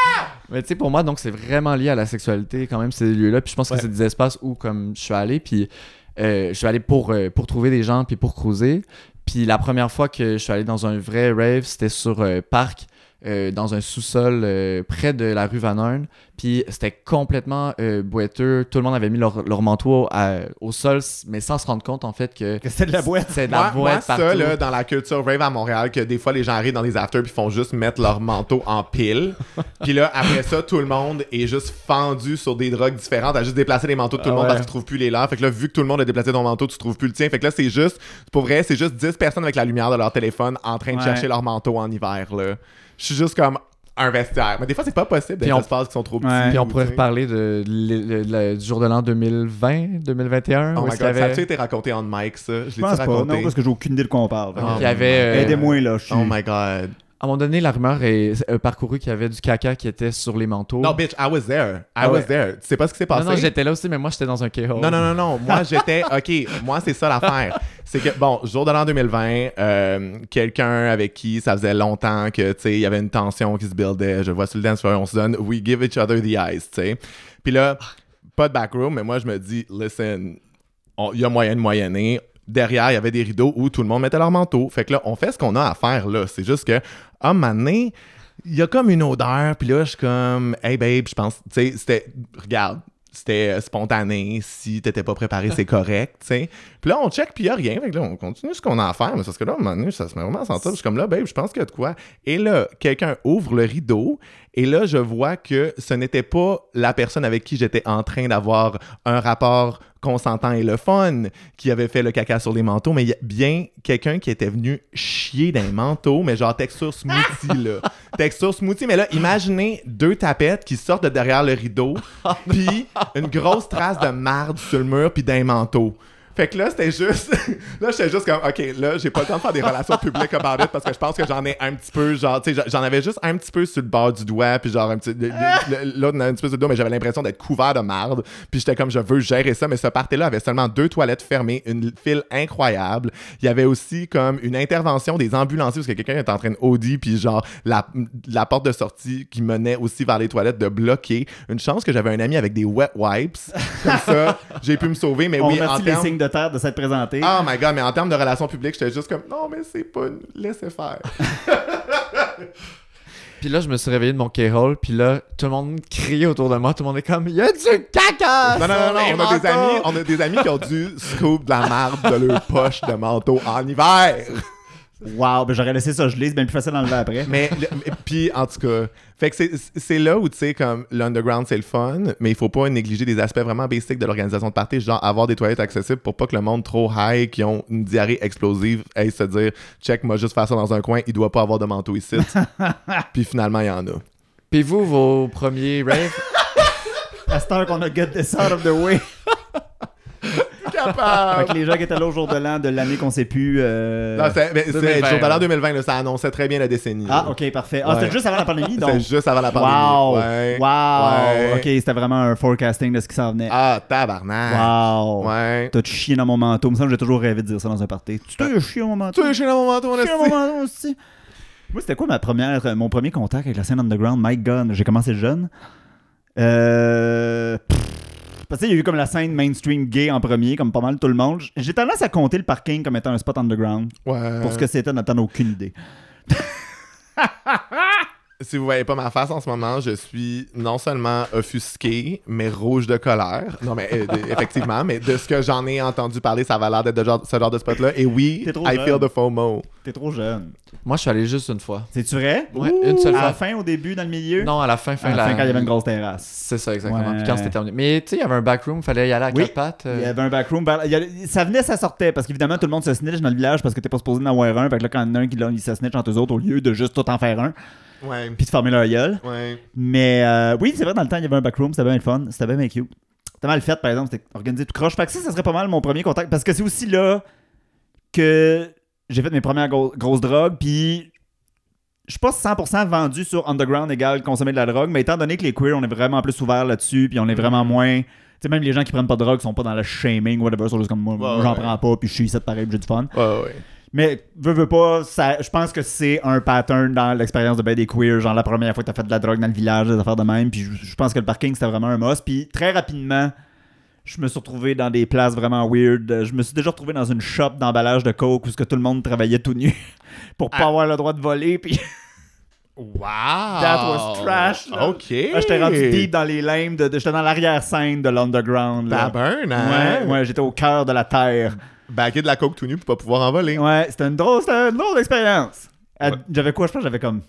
Mais tu sais, pour moi, donc, c'est vraiment lié à la sexualité, quand même, ces lieux-là. Puis je pense Ouais. que c'est des espaces où, comme je suis allé, puis euh, je suis allé pour, euh, pour trouver des gens, puis pour cruiser. Puis la première fois que je suis allé dans un vrai rave, c'était sur euh, Parc, euh, dans un sous-sol euh, près de la rue Van. Puis c'était complètement euh, boiteux. Tout le monde avait mis leur, leur manteau à- au sol, mais sans se rendre compte, en fait, que Que c'était de la boîte. c'est de la Moi, moi, boîte ça, partout. là, dans la culture rave à Montréal, que des fois, les gens arrivent dans les afters puis font juste mettre leur manteau en pile. puis là, après ça, tout le monde est juste fendu sur des drogues différentes, à juste déplacer les manteaux de tout le Ah monde ouais. parce qu'ils trouvent plus les leurs. Fait que là, vu que tout le monde a déplacé ton manteau, tu trouves plus le tien. Fait que là, c'est juste, pour vrai, c'est juste 10 personnes avec la lumière de leur téléphone en train de Ouais. chercher leur manteau en hiver, là. Je suis juste comme un vestiaire. Mais des fois, c'est pas possible Puis des on- espaces qui sont trop petits. Ouais. Puis on ou, pourrait reparler de, l- le- le- du jour de l'an 2020, 2021. Oh my god, ça a-tu été raconté en mic, ça? Je Je l'ai-tu pense pas, raconté? non, parce que j'ai aucune idée de quoi on parle. Oh Il y avait. euh, Aidez-moi, là. Je suis... Oh my god. À un moment donné, la rumeur est euh, parcourue qu'il y avait du caca qui était sur les manteaux. No, bitch, I was there. I Ah was there. Tu sais pas ce qui s'est non, passé? non, j'étais là aussi, mais moi, j'étais dans un K-hole. Non, non, non, non. Moi, j'étais. OK, moi, c'est ça l'affaire. C'est que, bon, jour de l'an 2020, euh, quelqu'un avec qui ça faisait longtemps que, tu sais, il y avait une tension qui se buildait. Je vois sur le dance floor, on se donne, we give each other the eyes, tu sais. Puis là, pas de backroom, mais moi, je me dis, listen, il y a moyen de moyenner. Derrière, il y avait des rideaux où tout le monde mettait leur manteau. Fait que là, on fait ce qu'on a à faire là. C'est juste que, ah, mané, il y a comme une odeur. Puis là, je suis comme, hey babe, je pense, tu sais, c'était, regarde, c'était spontané. Si t'étais pas préparé, c'est correct, tu sais. Puis là, on check, puis il y a rien. Fait que là, on continue ce qu'on a à faire. Mais parce que là, à un moment donné, ça se met vraiment à sentir. Je suis comme là, babe, je pense qu'il y a de quoi? Et là, quelqu'un ouvre le rideau. Et là, je vois que ce n'était pas la personne avec qui j'étais en train d'avoir un rapport consentant et le fun qui avait fait le caca sur les manteaux, mais il y a bien quelqu'un qui était venu chier d'un manteau, mais genre texture smoothie, là. Texture smoothie, mais là, imaginez deux tapettes qui sortent de derrière le rideau, puis une grosse trace de marde sur le mur, puis d'un manteau. Fait que là, c'était juste. là, j'étais juste comme, OK, là, j'ai pas le temps de faire des relations publiques about it parce que je pense que j'en ai un petit peu, genre, tu sais, j'en avais juste un petit peu sur le bord du doigt, puis genre, un petit. L'autre, un petit peu sur le dos, mais j'avais l'impression d'être couvert de marde. Puis j'étais comme, je veux gérer ça, mais ce party-là avait seulement deux toilettes fermées, une file incroyable. Il y avait aussi comme une intervention des ambulanciers parce que quelqu'un était en train de OD, puis genre, la, la porte de sortie qui menait aussi vers les toilettes de bloquer. Une chance que j'avais un ami avec des wet wipes. Comme ça, j'ai pu me sauver, mais On oui, en termes. De terre de s'être présenté. Oh my god, mais en termes de relations publiques, j'étais juste comme non, mais c'est pas une... laissez faire. Puis là, je me suis réveillé de mon K-hole, puis là, tout le monde criait autour de moi. Tout le monde est comme, il y a du caca! Non, non, non, non, on a des amis, on a des amis qui ont dû scoop de la marde de leur poche de manteau en hiver. Wow, ben j'aurais laissé ça geler, c'est bien plus facile d'enlever après. Mais, le- puis en tout cas, fait que c'est- c'est là où tu sais comme l'underground c'est le fun, mais il faut pas négliger des aspects vraiment basiques de l'organisation de party, genre avoir des toilettes accessibles pour pas que le monde trop high qui ont une diarrhée explosive aille se dire check moi juste faire ça dans un coin, il doit pas avoir de manteau ici. puis finalement il y en a. Puis vous, vos premiers raves? À cette heure qu'on a get this out of the way. Fait Capable. que les gens qui étaient là au jour de l'an de l'année qu'on sait plus. euh, Non, c'est mais c'est 2020, jour de l'an là. 2020, là, ça annonçait très bien la décennie. Ah, là. ok, parfait. Ah, Ouais. c'était juste avant la pandémie, donc. C'est juste avant la pandémie. Wow! Ouais. Wow! Ouais. Ok, c'était vraiment un forecasting de ce qui s'en venait. Ah, tabarnak. Wow! Ouais. T'as chié dans mon manteau. Il me semble que j'ai toujours rêvé de dire ça dans un party. Tu t'es chié dans mon manteau? Tu es chez dans mon manteau, on Chié dans mon manteau aussi. Moi, c'était quoi ma première, euh, mon premier contact avec la scène underground? My God, j'ai commencé jeune. Euh. pff, Parce qu'il y a eu comme la scène mainstream gay en premier, comme pas mal tout le monde. J'ai tendance à compter le parking comme étant un spot underground. Ouais. Pour ce que c'était, n'en aucune idée. Si vous voyez pas ma face en ce moment, je suis non seulement offusqué, mais rouge de colère. Non, mais euh, effectivement, mais de ce que j'en ai entendu parler, ça va l'air d'être de genre- ce genre de spot-là. Et oui, I jeune. feel the FOMO. T'es trop jeune. Moi, je suis allé juste une fois. C'est-tu vrai? Ouais, une seule À la fois. fin, au début, dans le milieu? Non, à la fin, à fin, la la- fin, quand il y avait une grosse terrasse. C'est ça, exactement. Ouais. Puis quand c'était terminé. Mais tu sais, il y avait un backroom, fallait y aller à Oui. quatre pattes. euh, Il y avait un backroom. il a- Ça venait, ça sortait. Parce qu'évidemment, tout le monde se snitch dans le village parce que t'es pas supposé en avoir un. Fait que là, quand il y en a un qui là, il se snitch entre eux autres au lieu de juste tout en faire un. Ouais. Puis de fermer leur gueule. Ouais. Mais euh, oui, c'est vrai, dans le temps, il y avait un backroom. C'était bien le fun. C'était bien, bien cute. C'était mal fait, par exemple. C'était organisé tout croche. Fait que ça, ça serait pas mal mon premier contact. Parce que c'est aussi là que j'ai fait mes premières gros- grosses drogues. Puis je suis pas 100% vendu sur underground égale consommer de la drogue. Mais étant donné que les queers, on est vraiment plus ouverts là-dessus. Puis on est vraiment moins. Tu sais, même les gens qui prennent pas de drogue sont pas dans le shaming, whatever. sont juste comme moi, Ouais, j'en ouais. prends pas. Puis je suis ici pareil, j'ai du fun. Ouais, ouais. Mais veux, veux pas, ça, je pense que c'est un pattern dans l'expérience de ben des queers, genre la première fois que t'as fait de la drogue dans le village, des affaires de même, puis je, je pense que le parking c'était vraiment un must, puis très rapidement, je me suis retrouvé dans des places vraiment weird. Je me suis déjà retrouvé dans une shop d'emballage de coke où ce que tout le monde travaillait tout nu pour pas Ah. avoir le droit de voler, puis Wow! That was trash, là. OK. là, j'étais rendu deep dans les lames, de, de- j'étais dans l'arrière-scène de l'underground. Taburn, hein? Ouais, ouais, j'étais au cœur de la terre. Baquer de la coke tout nu pour pas pouvoir en voler. Ouais, c'était une drôle, c'était une drôle Ouais. J'avais quoi, je pense, que j'avais comme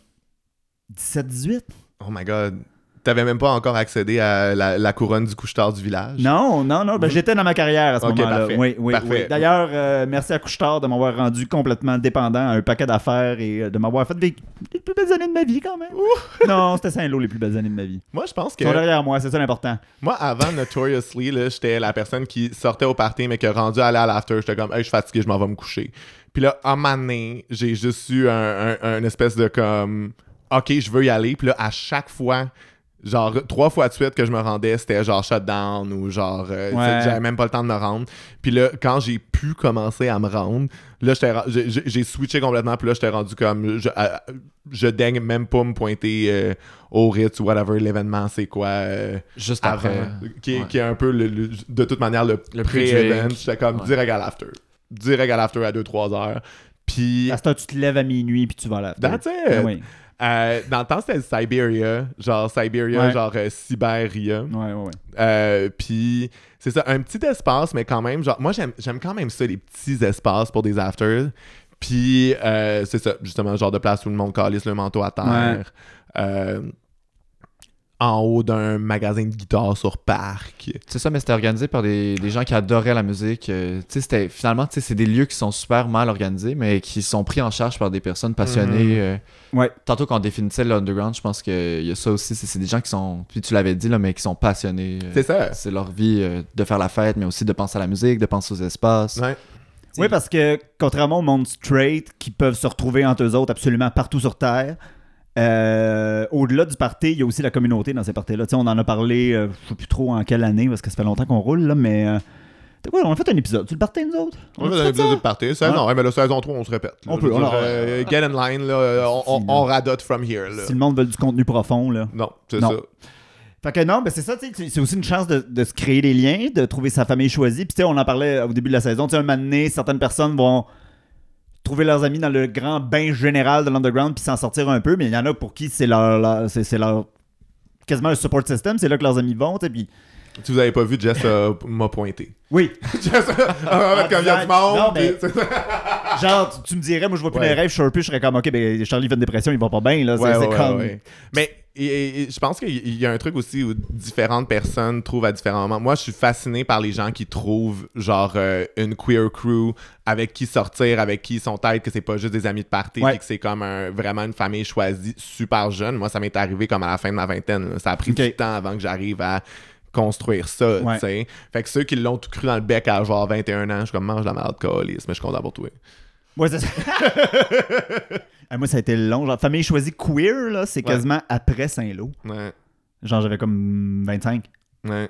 17-18? Oh my god. T'avais même pas encore accédé à la, la couronne du couche-tard du village? Non, non, non, ben, Vous- j'étais dans ma carrière à ce moment-là. Oui, oui, oui. D'ailleurs, euh, merci à Couchetard de m'avoir rendu complètement dépendant à un paquet d'affaires et euh, de m'avoir fait les plus belles années de ma vie quand même. non, c'était Saint-Lô les plus belles années de ma vie. Moi, je pense que. Ils sont derrière moi, c'est ça l'important. Moi, avant Notoriously, j'étais la personne qui sortait au party, mais qui a rendu à aller à l'after. J'étais comme, hey, je suis fatigué, je m'en vais me coucher. Puis là, à un moment donné, j'ai juste eu un, un- un espèce de comme, ok, je veux y aller. Puis là, à chaque fois, genre, trois fois de suite que je me rendais, c'était genre shutdown ou genre, euh, Ouais. j'avais même pas le temps de me rendre. Puis là, quand j'ai pu commencer à me rendre, là, j'ai switché complètement. Puis là, j'étais rendu comme, je, à- je daigne même pas me pointer euh, au Ritz ou whatever, l'événement, c'est quoi. euh, Juste avant, après. qui, est, Ouais. qui est un peu le, le- de toute manière le, Le pré-event. J'étais comme Ouais. direct à l'after. Direct à l'after à 2-3 heures. Puis, À ce temps, tu te lèves à minuit puis tu vas là. that's it. Ben oui. Euh, dans le temps, c'était Siberia. Genre Siberia, Ouais. genre euh, Siberia. Ouais, ouais, ouais. Euh, puis, c'est ça, un petit espace, mais quand même, genre, moi, j'aime j'aime quand même ça, les petits espaces pour des afters. Puis, euh, c'est ça, justement, genre de place où le monde calisse le manteau à terre. En haut d'un magasin de guitare sur parc. C'est ça, mais c'était organisé par des, des gens qui adoraient la musique. euh, c'était finalement, c'est des lieux qui sont super mal organisés, mais qui sont pris en charge par des personnes passionnées. euh. Ouais. Tantôt qu'on définissait l'underground, je pense qu'il y a ça aussi. C'est c'est des gens qui sont, puis tu l'avais dit là, mais qui sont passionnés. euh. C'est ça. C'est leur vie euh, de faire la fête, mais aussi de penser à la musique, de penser aux espaces. Ouais. Oui, parce que contrairement au monde straight qui peuvent se retrouver entre eux autres absolument partout sur Terre, euh, au-delà du party, il y a aussi la communauté dans ces parties-là. Tu sais, on en a parlé, euh, je sais plus trop en quelle année, parce que ça fait longtemps qu'on roule, là, mais. euh, t'as quoi, on a fait un épisode. Tu le partais, nous autres? On a fait un épisode ça? de party. Saison, ouais, mais la saison 3, on se répète. là. On peut, on en- euh, Get in line, là. On, on- radote from here, là. Si le monde veut du contenu profond, là. Non, c'est Non. ça. Fait que non, ben c'est ça, c'est aussi une chance de, de se créer des liens, de trouver sa famille choisie. Puis tu sais, on en parlait au début de la saison. Tu sais, un moment donné, certaines personnes vont trouver leurs amis dans le grand bain général de l'underground puis s'en sortir un peu, mais il y en a pour qui c'est leur, leur- c'est, c'est leur quasiment un support system, c'est là que leurs amis vont, tu puis Si vous avez pas vu, Jess euh, m'a pointé. oui, Jess, en fait, comme il y a du monde. Non, mais- genre tu, tu me dirais, moi je vois plus Ouais. les rêves, je suis un peu, je serais comme ok, ben Charlie fait une dépression, il va pas bien là, c'est, Ouais, c'est ouais, comme. Mais et- et je pense qu'il y a un truc aussi où différentes personnes trouvent à différents moments. Moi, je suis fasciné par les gens qui trouvent genre euh, une queer crew avec qui sortir, avec qui ils sont têtes, que c'est pas juste des amis de party, Ouais. puis que c'est comme un- vraiment une famille choisie super jeune. Moi, ça m'est arrivé comme à la fin de ma vingtaine. là. Ça a pris Ok. du temps avant que j'arrive à construire ça, Ouais. tu sais. Fait que ceux qui l'ont tout cru dans le bec à genre 21 ans, je suis comme mange la malade mais je suis content pour toi. Ouais, c'est ça. Ah, moi, ça a été long. Genre, famille choisie queer, là, c'est Ouais. quasiment après Saint-Lô. Ouais, Genre, j'avais comme 25. ouais.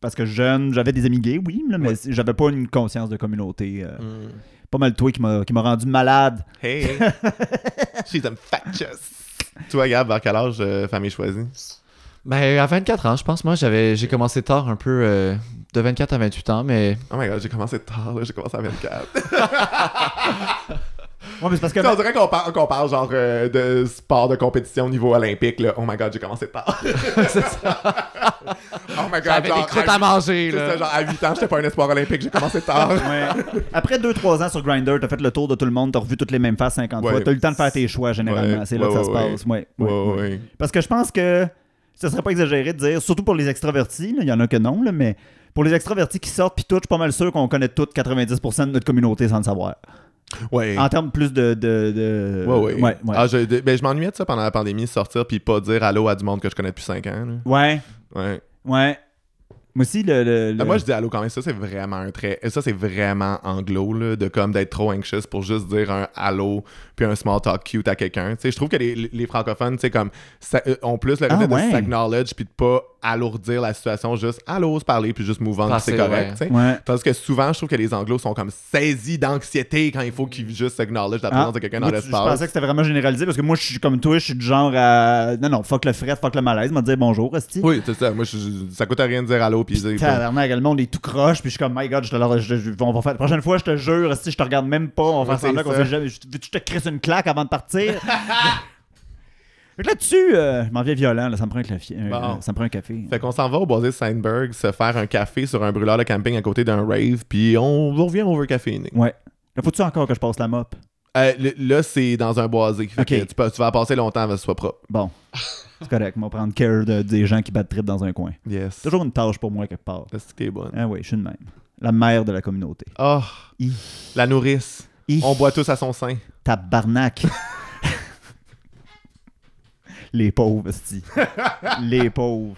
Parce que jeune, j'avais des amis gays, oui, là, mais j'avais pas une conscience de communauté. euh, Mm. Pas mal toi qui m'a rendu malade. Hey! She's a fat. Toi, Gab, vers quel âge, euh, famille choisie? Ben, à 24 ans, je pense. Moi, j'avais, j'ai commencé tard un peu, euh, de 24 à 28 ans, mais Oh my god, j'ai commencé tard, là, j'ai commencé à 24. Ouais, mais c'est parce que. Tu sais, on dirait qu'on parle, qu'on parle genre euh, de sport de compétition au niveau olympique. Là. Oh my god, j'ai commencé tard. c'est ça. oh my god, J'avais des croûtes à- à manger, c'est là. ça, genre à 8 ans, j'étais pas un espoir olympique, j'ai commencé tard. Ouais. Après 2-3 ans sur Grindr, t'as fait le tour de tout le monde, t'as revu toutes les mêmes faces 50 Ouais. fois. T'as eu le temps de faire tes choix généralement. Ouais, c'est là ouais, que ça se passe. Ouais, ouais, Ouais, ouais. ouais. Parce que je pense que ce serait pas exagéré de dire, surtout pour les extravertis, il y en a que non, là, mais pour les extravertis qui sortent, puis tout, je suis pas mal sûr qu'on connaît toutes 90% de notre communauté sans le savoir. Ouais. En termes plus de. de, de- Ouais, ouais. ouais. ouais. Ah, je, de- ben, je m'ennuyais de ça pendant la pandémie, sortir puis pas dire allô à du monde que je connais depuis 5 ans. là. Ouais, Ouais. ouais. Moi aussi, le. le- le- Ah, Moi, je dis allô quand même. Ça, c'est vraiment un trait. Ça, c'est vraiment anglo, là, de comme d'être trop anxious pour juste dire un allô puis un small talk cute à quelqu'un. Tu sais, je trouve que les, les francophones, tu sais, comme, ça- euh, ont plus le Ah, ouais. de s'acknowledge puis de pas alourdir la situation, juste allô, se parler puis juste move on, c'est correct. ouais. tu sais. Ouais. Tandis que souvent, je trouve que les anglos sont comme saisis d'anxiété quand il faut qu'ils juste acknowledge la présence Ah, de quelqu'un dans tu- Je l'espace. pensais que c'était vraiment généralisé parce que moi, je suis comme toi, je suis du genre à. Non, non, fuck le fret, fuck le malaise, m'a dire bonjour, Esti. Oui, c'est ça. Moi, ça coûte à rien de dire allô puis. Tabarnak, le monde est tout croche, puis je suis comme, my god, je te le- je- je- on va faire. La prochaine fois, je te jure, si je te regarde même pas, on va faire semblant qu'on ça. sait jamais. Veux-tu je te crisse une claque avant de partir? Fait que là-dessus, euh, je m'en viens violent, là, ça me prend un, café, un- Bon. ça me prend un café. Fait qu'on s'en va au Boisé Steinberg se faire un café sur un brûleur de camping à côté d'un rave, puis on revient overcaféiné. Ouais. Là, faut-tu encore que je passe la mop? Euh, le- là, c'est dans un boisé. Fait Ok. que tu, peux- tu vas passer longtemps avant que ce soit propre. Bon. C'est correct, on va prendre care de- des gens qui battent trip dans un coin. Yes. Toujours une tâche pour moi quelque part. C'est que t'es bonne? Ah oui, je suis de même. La mère de la communauté. Oh, Hi. la nourrice. Hi. On boit tous à son sein. Tabarnak. Les pauvres, esti. Les pauvres.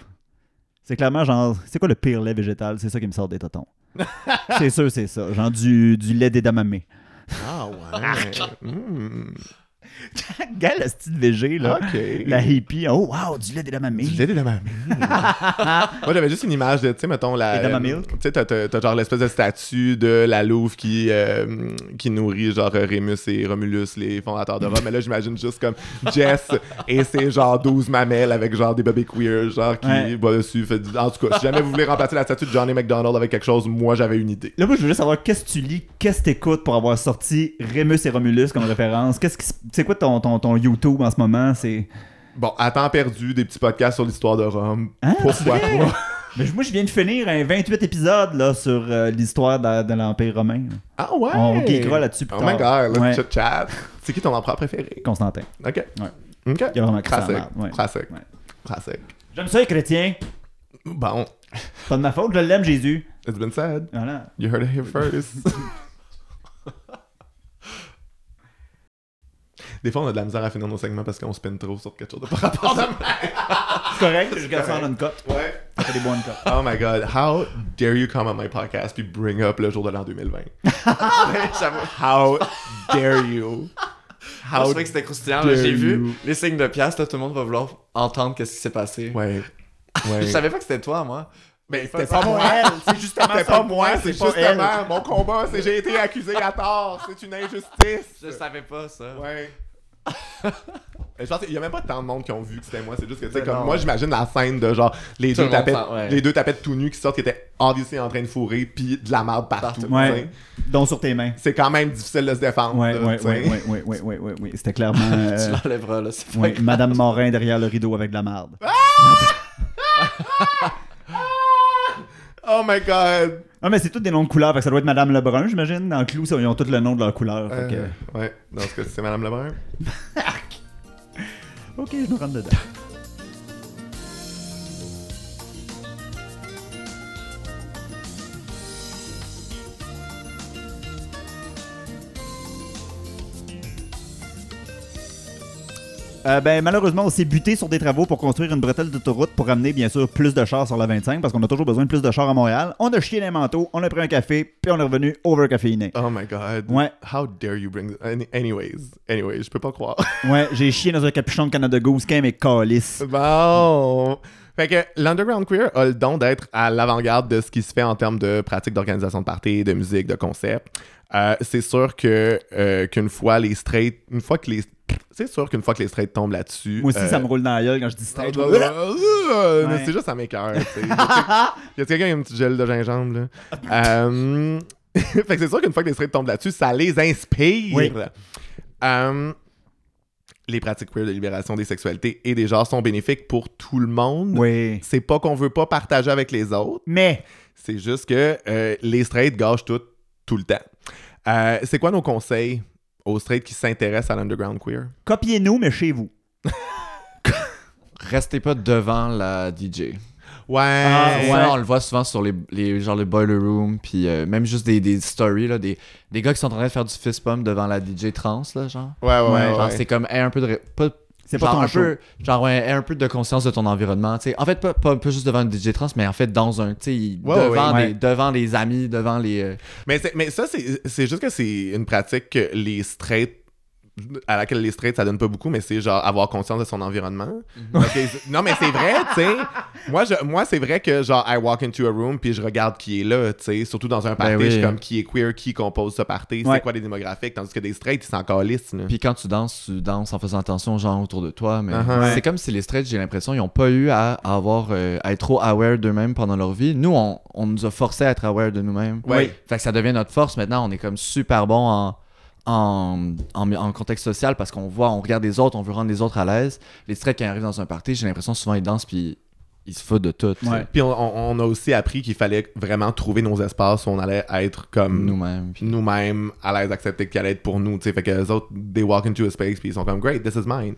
C'est clairement genre, c'est quoi le pire lait végétal? C'est ça qui me sort des totons. c'est sûr, c'est ça. Genre du, du lait d'édamamé. Ah ouais. Mm. Gale, esti de végé, là. Ok. La hippie. Oh, wow, du lait d'édamamé. Du lait d'édamame. Moi, j'avais juste une image de, tu sais, mettons, la. Euh, milk? Tu sais, t'as- t'as t'as genre l'espèce de statue de la Louve qui, euh, qui nourrit, genre, Rémus et Romulus, les fondateurs de Rome. Mais là, j'imagine juste comme Jess et ses, genre, 12 mamelles avec, genre, des bébés queer, genre, qui Ouais. boivent dessus. Fait en tout cas, si jamais vous voulez remplacer la statue de Johnny McDonald avec quelque chose, moi, j'avais une idée. Là, moi, je veux juste savoir qu'est-ce que tu lis, qu'est-ce que t'écoutes pour avoir sorti Rémus et Romulus comme référence? Qu'est-ce qui, c'est quoi ton, ton, ton YouTube en ce moment? C'est. Bon, à temps perdu, des petits podcasts sur l'histoire de Rome. Hein, Pourquoi pas? Mais moi, je viens de finir un 28 épisodes là, sur euh, l'histoire de, de l'Empire romain. là. Ah ouais! On geekera là-dessus plus Oh my god, let's Ouais. chit chat. C'est qui ton empereur préféré? Constantin. Ok. Ouais. Ok. Il a vraiment Classique. ouais. Classique. Ouais. Classique. J'aime ça, les chrétiens. Bon, Pas de ma faute, je l'aime, Jésus. it's been said. Voilà. You heard it here first. Des fois, on a de la misère à finir nos segments parce qu'on spin trop sur quelque chose de par rapport à C'est correct, je garde ça en une cote. Ouais. Ça fait des bonnes cotes. Oh my god, how dare you come on my podcast puis bring up le jour de l'an 2020? J'avoue. How dare you? How trouvais que c'était croustillant. J'ai vu les signes de pièce, là, tout le monde va vouloir entendre qu'est-ce qui s'est passé. Ouais. Ouais. Je savais pas que c'était toi, moi. Mais c'était C'est pas moi. C'est justement C'était pas moi, c'est pas elle. justement mon combat, c'est j'ai été accusé à tort, c'est une injustice. Je savais pas ça. Ouais. Je pense qu'il y a même pas tant de monde qui ont vu que c'était moi, c'est juste que tu sais comme non. moi j'imagine la scène de genre les Tout deux le tapettes ouais. les deux tapettes tout nus qui sortent qui étaient obviously en train de fourrer puis de la merde partout. Partout. Ouais. Donc sur tes mains. C'est quand même difficile de se défendre. Ouais, ouais, ouais, ouais, ouais, ouais, ouais, ouais. C'était clairement. euh, Tu l'enlèveras, là. C'est ouais. Madame Morin derrière le rideau avec de la merde. Oh my god. Ah, mais c'est tous des noms de couleurs, fait que ça doit être Madame Lebrun, j'imagine. Dans Clou, ça, ils ont tous le nom de leur couleur. fait que- Euh, ouais, dans ce cas c'est madame Lebrun. Ok, je me rentre dedans. Euh, ben, malheureusement, on s'est buté sur des travaux pour construire une bretelle d'autoroute pour amener, bien sûr, plus de chars sur la 25 parce qu'on a toujours besoin de plus de chars à Montréal. On a chié les manteaux, on a pris un café, puis on est revenu over caféiné. Oh my god. Ouais. How dare you bring Any- anyways. Anyways, je peux pas croire. Ouais, j'ai chié dans un capuchon de Canada Goose Game et calice. Bon. Fait que l'underground queer a le don d'être à l'avant-garde de ce qui se fait en termes de pratique d'organisation de parties, de musique, de concept. Euh, c'est sûr que euh, qu'une fois les straight, une fois que les, c'est sûr qu'une fois que les straight tombent là-dessus. Moi aussi, euh, ça me roule dans la gueule quand je dis straight. mais Ouais. c'est juste ça m'écoeure. tu sais. Y a quelqu'un qui a une petite gel de gingembre là? Euh, fait que c'est sûr qu'une fois que les straight tombent là-dessus, ça les inspire. Oui. Euh, les pratiques queer de libération des sexualités et des genres sont bénéfiques pour tout le monde. Oui. C'est pas qu'on veut pas partager avec les autres, Mais, c'est juste que euh, les straights gâchent tout, tout le temps. Euh, c'est quoi nos conseils aux straights qui s'intéressent à l'underground queer? copiez-nous, mais chez vous. Restez pas devant la DJ. Ouais. Ah, Ça, ouais. on le voit souvent sur les, les genre le boiler room, puis euh, même juste des, des stories, là, des, des gars qui sont en train de faire du fist pump devant la DJ trans, là, genre. Ouais, ouais, ouais. C'est comme aie un peu de. ré- Pas, C'est pas ton un show. peu, genre, ouais, un peu de conscience de ton environnement, tu sais. En fait, pas, pas, pas juste devant une DJ trans, mais en fait, dans un. Tu sais, devant, ouais. des- devant les amis, devant les. euh, Mais, mais ça, c'est c'est juste que c'est une pratique que les straights à laquelle les straights ça donne pas beaucoup mais c'est genre avoir conscience de son environnement Mhm. Non mais c'est vrai tu sais moi je, moi c'est vrai que genre I walk into a room puis je regarde qui est là tu sais surtout dans un party oui. je suis comme qui est queer qui compose ce party Ouais. c'est quoi les démographiques tandis que des straights ils s'en calissent. Puis quand tu danses, tu danses en faisant attention aux gens autour de toi. Mais Uh-huh. c'est comme si les straight, j'ai l'impression, ils n'ont pas eu à, à avoir euh, à être trop aware d'eux-mêmes pendant leur vie. Nous, on, on nous a forcé à être aware de nous-mêmes. Ouais. Fait que ça devient notre force maintenant. On est comme super bon en, en, en, en contexte social parce qu'on voit, on regarde les autres, on veut rendre les autres à l'aise. Les straight, quand ils arrivent dans un party, j'ai l'impression souvent ils dansent puis ils se foutent de tout. Ouais. puis on, on- on a aussi appris qu'il fallait vraiment trouver nos espaces où on allait être comme Nous-mêmes. puis- nous-mêmes à l'aise accepter qu'il allait être pour nous tu sais fait que les autres they walk into a space puis ils sont comme great this is mine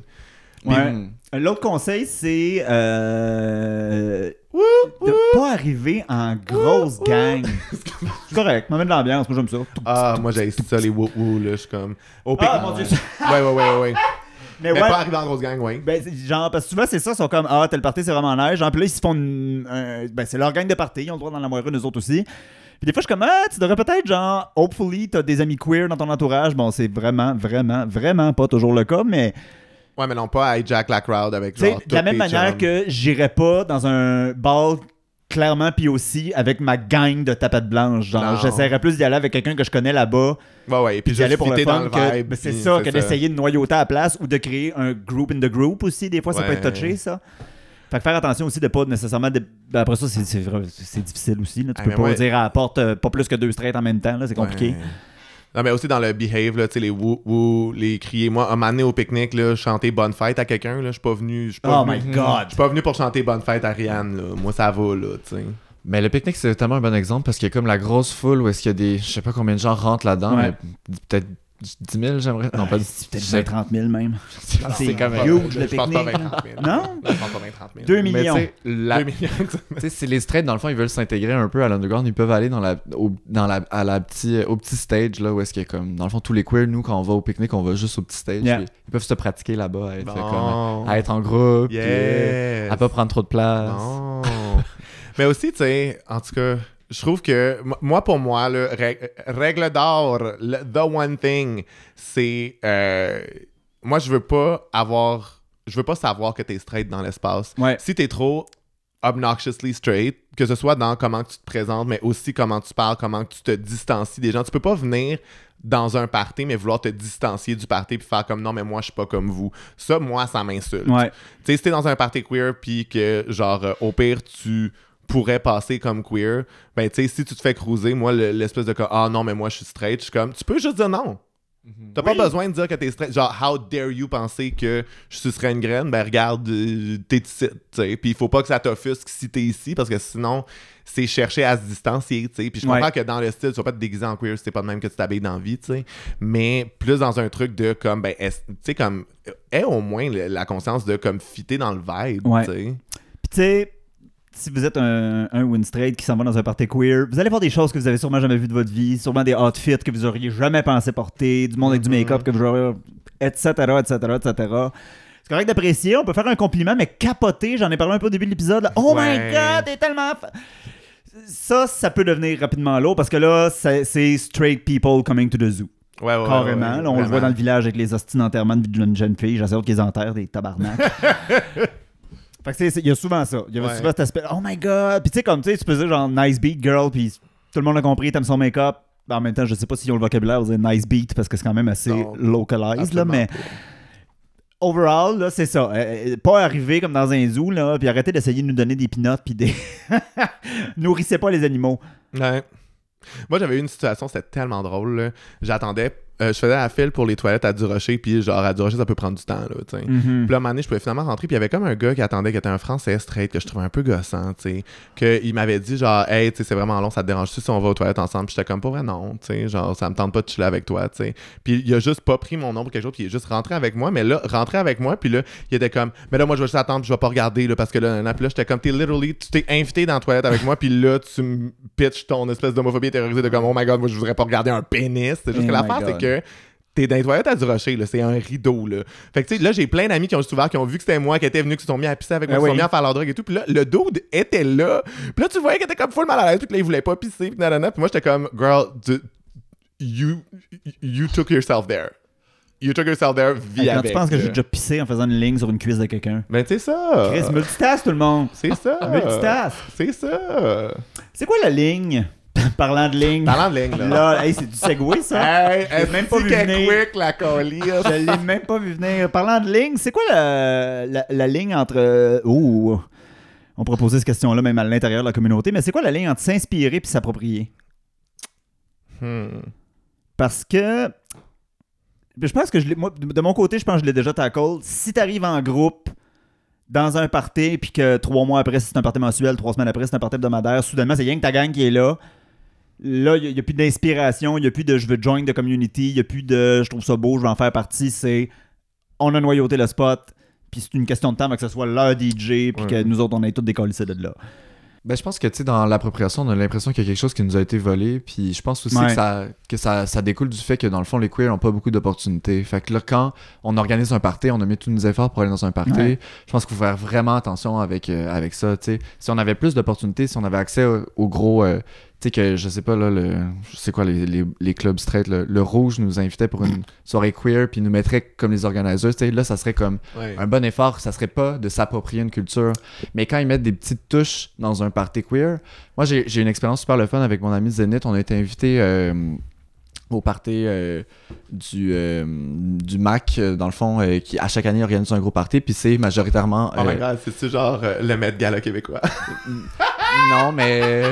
Ouais. L'autre conseil, c'est euh, de pas arriver en grosse gang. C'est correct, m'amène de l'ambiance, moi j'aime ça. Ah, moi j'ai ça, les woo woo là, je suis comme. Au. Ah, mon Dieu. Ouais, ouais, ouais, ouais. Mais Mais ouais, pas arrivé en grosse gang, ouais. ben, genre, parce que souvent c'est ça, ils sont comme Ah, tel party c'est vraiment nice. Genre, puis là, ils se font. une- un- ben, c'est leur gang de party, ils ont le droit d'en avoir une, eux autres aussi. Puis des fois, je suis comme Ah, tu devrais peut-être, genre, hopefully, t'as des amis queer dans ton entourage. Bon, c'est vraiment, vraiment, vraiment pas toujours le cas, mais. Ouais, mais non, pas hijack la crowd avec genre. de la même manière que j'irais pas dans un bal clairement puis aussi avec ma gang de tapettes blanches. Genre, j'essaierais plus d'y aller avec quelqu'un que je connais là-bas, Ouais, ouais. Et puis d'y aller pour le fun. que- ben, c'est ça, que d'essayer de noyauter à la place ou de créer un group in the group aussi. Des fois, ça peut être Ouais. touché, ça. Fait que faire attention aussi de pas nécessairement. ben, après ça, c'est- difficile aussi. là. Tu Ah, peux pas dire à la porte euh, pas plus que deux straight en même temps. là, C'est compliqué. Ouais. Non, mais aussi dans le behave, là, tu sais, les woo, les crier. Moi, moment donné au pique-nique, là, chanter bonne fête à quelqu'un, là, je suis pas venu. Je suis pas Oh venu. my Je god! suis pas venu pour chanter bonne fête à Rihanne, là. Moi, ça va, là, tu sais. Mais le pique-nique, c'est tellement un bon exemple parce qu'il y a comme la grosse foule où est-ce qu'il y a des. Je sais pas combien de gens rentrent là-dedans, Ouais. mais peut-être 10 000, j'aimerais. Non, pas 10 c'est peut-être 20 30 000 même. C'est c'est même. huge, le Je pense pas pique-nique, 20 30 000. Non? je pense pas 20 30 000. 2 Mais millions. tu sais, la- 2 millions. Tu sais, si les straight, dans le fond, ils veulent s'intégrer un peu à l'underground, ils peuvent aller dans la, au, dans la, à la petit, au petit stage, là, où est-ce qu'il y a comme, dans le fond, tous les queers, nous, quand on va au pique-nique, on va juste au petit stage. Yeah. puis Ils peuvent se pratiquer là-bas, à être, Bon. comme, à être en groupe, puis, euh, Yes. à pas prendre trop de place. Mais aussi, tu sais, en tout cas, je trouve que, moi, pour moi, le règle d'or, the one thing, c'est. euh, moi, je veux pas avoir. Je veux pas savoir que t'es straight dans l'espace. Ouais. Si t'es trop obnoxiously straight, que ce soit dans comment tu te présentes, mais aussi comment tu parles, comment tu te distancies des gens, tu peux pas venir dans un party, mais vouloir te distancier du party puis faire comme non, mais moi, je suis pas comme vous. Ça, moi, ça m'insulte. Ouais. Tu sais, si t'es dans un party queer, puis que, genre, euh, au pire, tu pourrais passer comme queer, ben, tu sais, si tu te fais cruiser, moi, le- l'espèce de cas, ah non, mais moi, je suis straight, je suis comme, tu peux juste dire non. T'as pas besoin de dire que t'es straight. Genre, how dare you penser que je sucerais une graine? Ben, regarde, euh, t'es ici, tu sais. Puis il faut pas que ça t'offusque si t'es ici, parce que sinon, c'est chercher à se distancier, tu sais. Puis je comprends Ouais. que dans le style, tu vas pas te déguiser en queer si t'es pas de même que tu t'habilles dans la vie, tu sais. Mais plus dans un truc de, comme, ben, tu sais, comme, aie au moins la conscience de, comme, fitter dans le vibe, Ouais. tu sais. Puis tu sais, si vous êtes un, un win straight qui s'en va dans un party queer, vous allez voir des choses que vous avez sûrement jamais vues de votre vie, sûrement des outfits que vous auriez jamais pensé porter, du monde avec du Mhm. make-up que vous auriez, etc., etc., etc. C'est correct d'apprécier, on peut faire un compliment, mais capoter, j'en ai parlé un peu au début de l'épisode. là, Oh Ouais. my god, t'es tellement... fa- Ça, ça peut devenir rapidement lourd parce que là, c'est c'est straight people coming to the zoo. Ouais, ouais, Carrément. ouais, là, on le voit dans le village avec les hosties d'enterrement d'une jeune fille. J'essaie qu'ils enterrent des tabarnak. fait que il y a souvent ça. Il y a Ouais. souvent cet aspect. Oh my god! Puis tu sais, comme tu sais, tu peux dire genre nice beat girl, puis tout le monde a compris, t'aimes son make-up. Ben, En même temps, je sais pas s'ils ont le vocabulaire pour dire nice beat parce que c'est quand même assez Non, localized, là, mais pas. overall, là, c'est ça. Euh, euh, pas arriver comme dans un zoo, là, puis arrêter d'essayer de nous donner des pinottes, puis des. Nourrissez pas les animaux. Ouais. Moi, j'avais eu une situation, c'était tellement drôle. J'attendais euh, je faisais la file pour les toilettes à Durocher, puis genre à Durocher, ça peut prendre du temps, là, tu sais. Mhm. Puis là, à un moment donné, je pouvais finalement rentrer, puis il y avait comme un gars qui attendait, qui était un français straight, que je trouvais un peu gossant, tu sais. Qu'il m'avait dit, genre, hey, tu sais, c'est vraiment long, ça te dérange-tu si on va aux toilettes ensemble? Puis j'étais comme, pas vrai, non, tu sais, genre, ça me tente pas de chiller avec toi, tu sais. Puis il a juste pas pris mon nom pour quelque chose, puis il est juste rentré avec moi, mais là, rentré avec moi, puis là, il était comme, mais là, moi, je vais juste attendre, je vais pas regarder, là, parce que là, là, puis là, j'étais comme, t'es literally, tu t'es invité dans la toilette avec moi, puis là, tu me pitches ton espèce d'homophobie terrorisée de comme, oh my god, moi, je voudrais pas regarder un pénis. C'est juste Oh que. Que t'es dans les toilettes à du rocher, là, c'est un rideau, là. Fait que, tu sais, là, j'ai plein d'amis qui ont juste ouvert, qui ont vu que c'était moi, qui étaient venus, qui se sont mis à pisser avec moi, Ah qui se sont mis à faire leur drogue et tout. Puis là, le dude était là. Puis là, tu voyais qu'il était comme full mal à l'aise, puis que là, il voulait pas pisser, puis nanana. Puis moi, j'étais comme, girl, you, you took yourself there. You took yourself there, vis Quand avec. tu penses que j'ai déjà pissé en faisant une ligne sur une cuisse de quelqu'un? Ben, c'est ça. Chris, multitask tout le monde. C'est ça. Multitask. C'est ça. C'est quoi la ligne? Parlant de ligne. Parlant de ligne, là. Là, hey, c'est du segway, ça. Hey, même pas vu venir. quick, la colisse. Je l'ai même pas vu venir. Parlant de ligne, c'est quoi la, la, la ligne entre. euh, Ouh. On pourrait poser cette question-là même à l'intérieur de la communauté, mais c'est quoi la ligne entre s'inspirer et s'approprier? Hmm. Parce que. Je pense que je moi, de mon côté, je pense que je l'ai déjà tackle. Si t'arrives en groupe dans un party, puis que trois mois après, c'est un party mensuel, trois semaines après, c'est un party hebdomadaire, soudainement, c'est rien que ta gang qui est là. Là, il n'y a, plus d'inspiration, il n'y a plus de je veux join de community, il n'y a plus de je trouve ça beau, je vais en faire partie. C'est on a noyauté le spot, puis c'est une question de temps avant que ce soit leur DJ, puis Ouais. que nous autres, on ait tous décollé de là. Ben, je pense que, tu sais, dans l'appropriation, on a l'impression qu'il y a quelque chose qui nous a été volé. Puis je pense aussi Ouais. que, ça, que ça, ça découle du fait que, dans le fond, les queers n'ont pas beaucoup d'opportunités. Fait que là, quand on organise un party, on a mis tous nos efforts pour aller dans un party. Ouais. Je pense qu'il faut faire vraiment attention avec, euh, avec ça, tu sais. Si on avait plus d'opportunités, si on avait accès au, au gros... euh, sais que, je sais pas, là, le, je sais quoi, les, les, les clubs straight, le, le Rouge nous invitait pour une soirée queer, puis nous mettrait comme les organisateurs, tu sais, là, ça serait comme Ouais. un bon effort, ça serait pas de s'approprier une culture, mais quand ils mettent des petites touches dans un party queer, moi j'ai j'ai une expérience super le fun avec mon ami Zenith, on a été invité euh, au party euh, du, euh, du MAC, euh, dans le fond, euh, qui à chaque année organise un gros party, puis c'est majoritairement... Oh my god, c'est-tu genre le Met Gala québécois? non, mais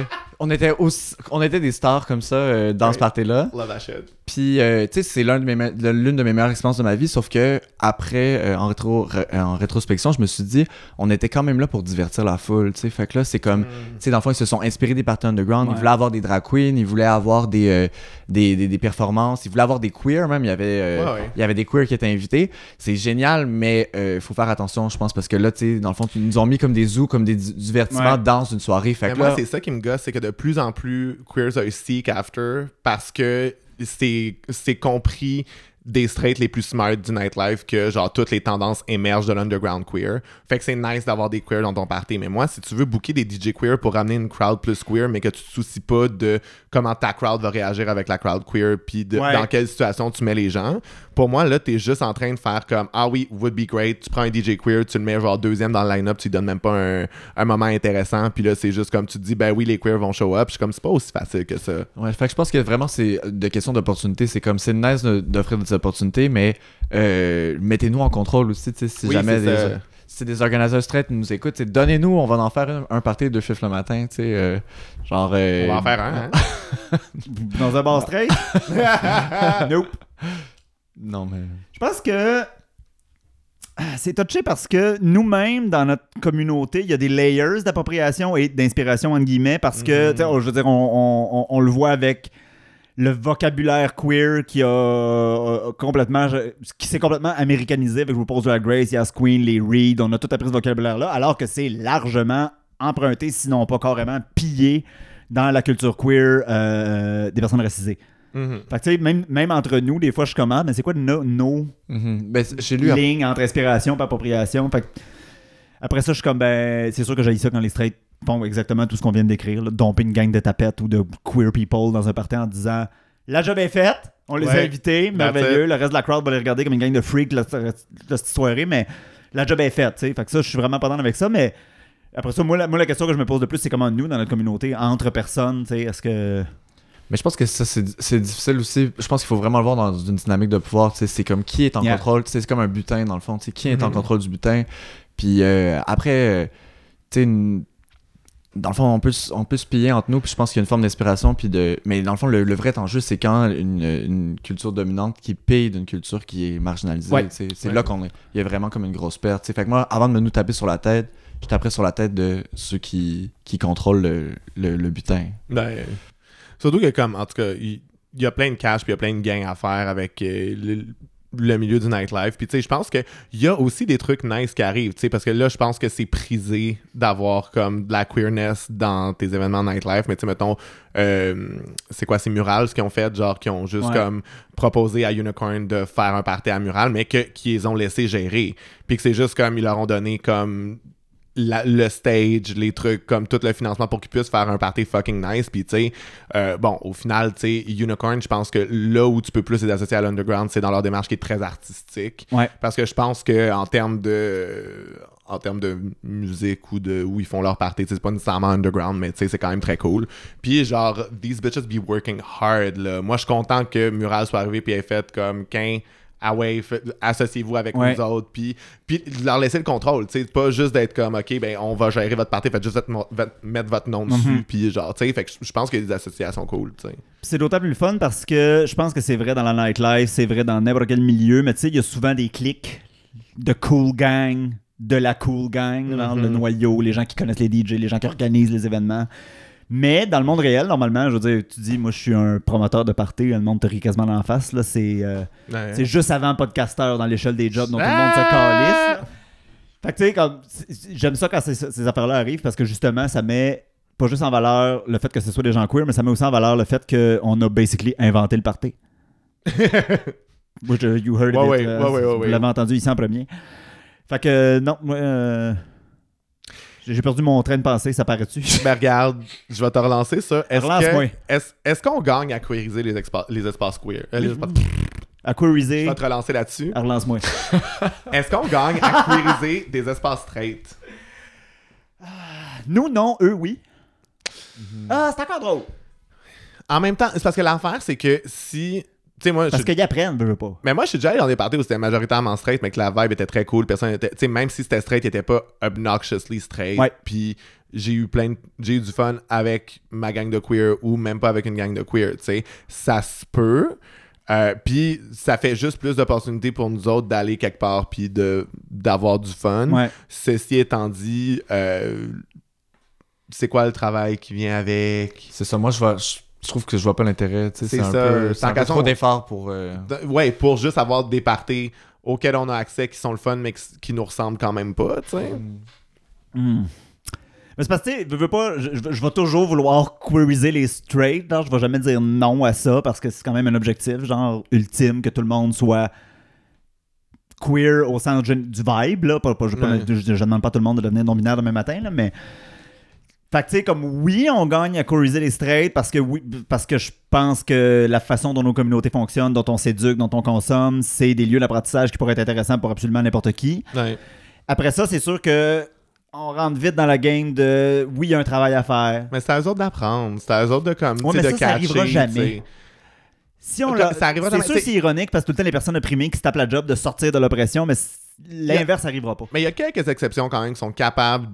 on était, aussi, on était des stars comme ça euh, dans Ouais. ce party-là. Love that shit. Puis, euh, tu sais, c'est de me- l'une de mes meilleures expériences de ma vie, sauf que après, euh, en, rétro, euh, en rétrospection, je me suis dit, on était quand même là pour divertir la foule, tu sais. Fait que là, c'est comme, tu sais, dans le fond, ils se sont inspirés des parties underground, Ouais. ils voulaient avoir des drag queens, ils voulaient avoir des, euh, des, des, des performances, ils voulaient avoir des queers même, il y avait, Ouais, ouais. il y avait des queers qui étaient invités. C'est génial, mais il faut faire attention, je pense, parce que là, tu sais, dans le fond, ils nous ont mis comme des zoos, comme des di- divertissements dans une soirée. Fait Mais que moi, là, c'est ça qui me gosse, c'est que de plus en plus, queers are seek after parce que c'est compris des straights les plus smart du nightlife que genre toutes les tendances émergent de l'underground queer. Fait que c'est nice d'avoir des queers dans ton party. Mais moi, si tu veux booker des DJ queer pour ramener une crowd plus queer, mais que tu te soucies pas de comment ta crowd va réagir avec la crowd queer, puis Ouais. dans quelle situation tu mets les gens, pour moi, là, t'es juste en train de faire comme Ah oui, would be great. Tu prends un DJ queer, tu le mets genre deuxième dans le line-up, tu lui donnes même pas un, un moment intéressant, puis là, c'est juste comme tu te dis Ben oui, les queers vont show up. Je suis comme C'est pas aussi facile que ça. Ouais, fait que je pense que vraiment c'est de question d'opportunité. C'est comme c'est nice d'offrir des opportunités, mais euh, mettez-nous en contrôle aussi. tu sais, Si Oui, jamais c'est des, ça. si des organisateurs straight nous écoutent, c'est donnez-nous, on va en faire un, un party de chiffres le matin. tu sais, euh, genre. euh, On va en faire un, hein? Dans un bar straight? nope. Non, mais. Je pense que ah, c'est touché parce que nous-mêmes, dans notre communauté, il y a des layers d'appropriation et d'inspiration, entre guillemets, parce que, Mhm. tu sais, on- je veux dire, on, on- on- on le voit avec le vocabulaire queer qui a euh, complètement, je- qui s'est complètement américanisé avec RuPaul's Drag Race, Yas Queen, les Reed, on a tout appris ce vocabulaire-là, alors que c'est largement emprunté, sinon pas carrément pillé dans la culture queer euh, des personnes racisées. Mhm. Fait que, tu sais, même, même entre nous, des fois, je commande, mais c'est quoi nos, nos Mhm. Ben, c- chez lui, lignes entre inspiration et appropriation? Fait que, après ça, je suis comme, ben, c'est sûr que j'ai ça quand les straight font exactement tout ce qu'on vient de décrire, là, domper une gang de tapettes ou de queer people dans un party en disant, la job est faite, on les a invités, merveilleux, le reste de la crowd va les regarder comme une gang de freaks de cette soirée, mais la job est faite, tu sais. Fait que ça, je suis vraiment pas dans avec ça, mais après ça, moi la, moi, la question que je me pose le plus, c'est comment nous, dans notre communauté, entre personnes, tu sais, est-ce que... Mais je pense que ça, c'est difficile aussi. Je pense qu'il faut vraiment le voir dans une dynamique de pouvoir. C'est comme qui est en Yeah. contrôle. C'est comme un butin, dans le fond. Qui est en Mhm. contrôle du butin. Puis euh, après, euh, tu sais, dans le fond, on peut, on peut se piller entre nous, puis je pense qu'il y a une forme d'inspiration, puis de... Mais dans le fond, le, le vrai enjeu, c'est quand une, une culture dominante qui paye d'une culture qui est marginalisée. Ouais. C'est Ouais. là qu'on est... Il y a vraiment comme une grosse perte. Fait que moi, avant de me nous taper sur la tête, je taperais sur la tête de ceux qui, qui contrôlent le, le, le butin. Ben, surtout que, comme, en tout cas, il y, a plein de cash puis il y a plein de gains à faire avec euh, le, le milieu du nightlife. Puis, tu sais, je pense qu'il y a aussi des trucs nice qui arrivent, tu sais, parce que là, je pense que c'est prisé d'avoir comme de la queerness dans tes événements nightlife. Mais, tu sais, mettons, euh, c'est quoi, c'est Murals qui ont fait, genre, qui ont juste Ouais. comme proposé à Unicorn de faire un party à Mural, mais que, qui les ont laissé gérer. Puis que c'est juste comme, ils leur ont donné comme le stage, les trucs, comme tout le financement pour qu'ils puissent faire un party fucking nice. Puis, tu sais, euh, bon, au final, tu sais, Unicorn, je pense que là où tu peux plus les associer à l'underground, c'est dans leur démarche qui est très artistique. Ouais. Parce que je pense que en termes de en termes de musique ou de où ils font leur party. C'est pas nécessairement underground, mais tu sais, c'est quand même très cool. Puis genre, these bitches be working hard. Là. Moi, je suis content que Mural soit arrivé et ait fait comme 15 away, associez-vous avec ouais. nous autres, puis, puis leur laisser le contrôle, tu sais, pas juste d'être comme, ok, ben on va gérer votre partie, faites juste mettre votre nom dessus, mhm. puis genre, tu sais, fait que je pense qu'il y a des associations cool, tu sais. C'est d'autant plus fun parce que je pense que c'est vrai dans la nightlife, c'est vrai dans n'importe quel milieu, mais tu sais, il y a souvent des clics de cool gang, de la cool gang, mm -hmm. dans le mhm. noyau, les gens qui connaissent les DJ, les gens qui organisent les événements. Mais dans le monde réel, normalement, je veux dire, tu dis, moi je suis un promoteur de party, le monde te rit quasiment dans la face, là, c'est euh, Ouais. c'est juste avant podcasteur dans l'échelle des jobs dont tout le monde se Ah! calisse. là. Fait que tu sais, comme, j'aime ça quand ces, ces affaires-là arrivent parce que justement, ça met pas juste en valeur le fait que ce soit des gens queer, mais ça met aussi en valeur le fait qu'on a basically inventé le party. Moi, je, you heard Ouais, of ouais, it, euh, ouais, ouais, ouais, vous l'avez entendu ici en premier. Fait que non, moi, euh, j'ai perdu mon train de pensée, ça paraît-tu? Ben regarde, je vais te relancer ça. Est-ce qu'on gagne à queeriser les, les espaces queer? Euh, les espaces- À Je queeriser, vais te relancer là-dessus. Relance-moi. Est-ce qu'on gagne à queeriser des espaces straight? Nous, non, eux, oui. Ah, c'est encore drôle. En même temps, c'est parce que l'affaire, c'est que si. Tu sais, moi, je Parce qu'ils apprennent, veux, veux pas. Mais moi, je suis déjà allé dans des parties où c'était majoritairement straight, mais que la vibe était très cool. Personne était. Tu sais, même si c'était straight, il était pas obnoxiously straight. Ouais. Puis j'ai eu plein de- J'ai eu du fun avec ma gang de queer ou même pas avec une gang de queer. Tu sais, ça se peut. Euh, puis ça fait juste plus d'opportunités pour nous autres d'aller quelque part puis de d'avoir du fun. Ouais. Ceci étant dit, euh, c'est quoi le travail qui vient avec? C'est ça, moi je, vois, je, je trouve que je vois pas l'intérêt. tu sais, C'est C'est un ça. peu, un peu trop d'efforts pour. euh, Ouais, pour juste avoir des parties auxquelles on a accès, qui sont le fun, mais qui nous ressemblent quand même pas, tu sais. Hmm. Mais c'est parce que, tu sais, veux, veux pas, je, vais toujours vouloir queeriser les straight. Genre, je vais jamais dire non à ça parce que c'est quand même un objectif, genre, ultime, que tout le monde soit queer au sens du vibe, là. Pas, pas- je, pas- Ouais. je- je demande pas à tout le monde de devenir non-binaire demain matin, là, mais. Fait que, tu sais, comme oui, on gagne à queeriser les straight parce que oui, parce que je pense que la façon dont nos communautés fonctionnent, dont on s'éduque, dont on consomme, c'est des lieux d'apprentissage qui pourraient être intéressants pour absolument n'importe qui. Ouais. Après ça, c'est sûr que on rentre vite dans la game de oui, il y a un travail à faire. Mais c'est à eux autres d'apprendre. C'est à eux autres de comme, Ouais, mais de ça, ça arrivera catcher, jamais. Si on l'a- ça c'est sûr c'est ironique parce que tout le temps les personnes opprimées qui se tapent la job de sortir de l'oppression, mais l'inverse n'arrivera pas. Mais il y a quelques exceptions quand même qui sont capables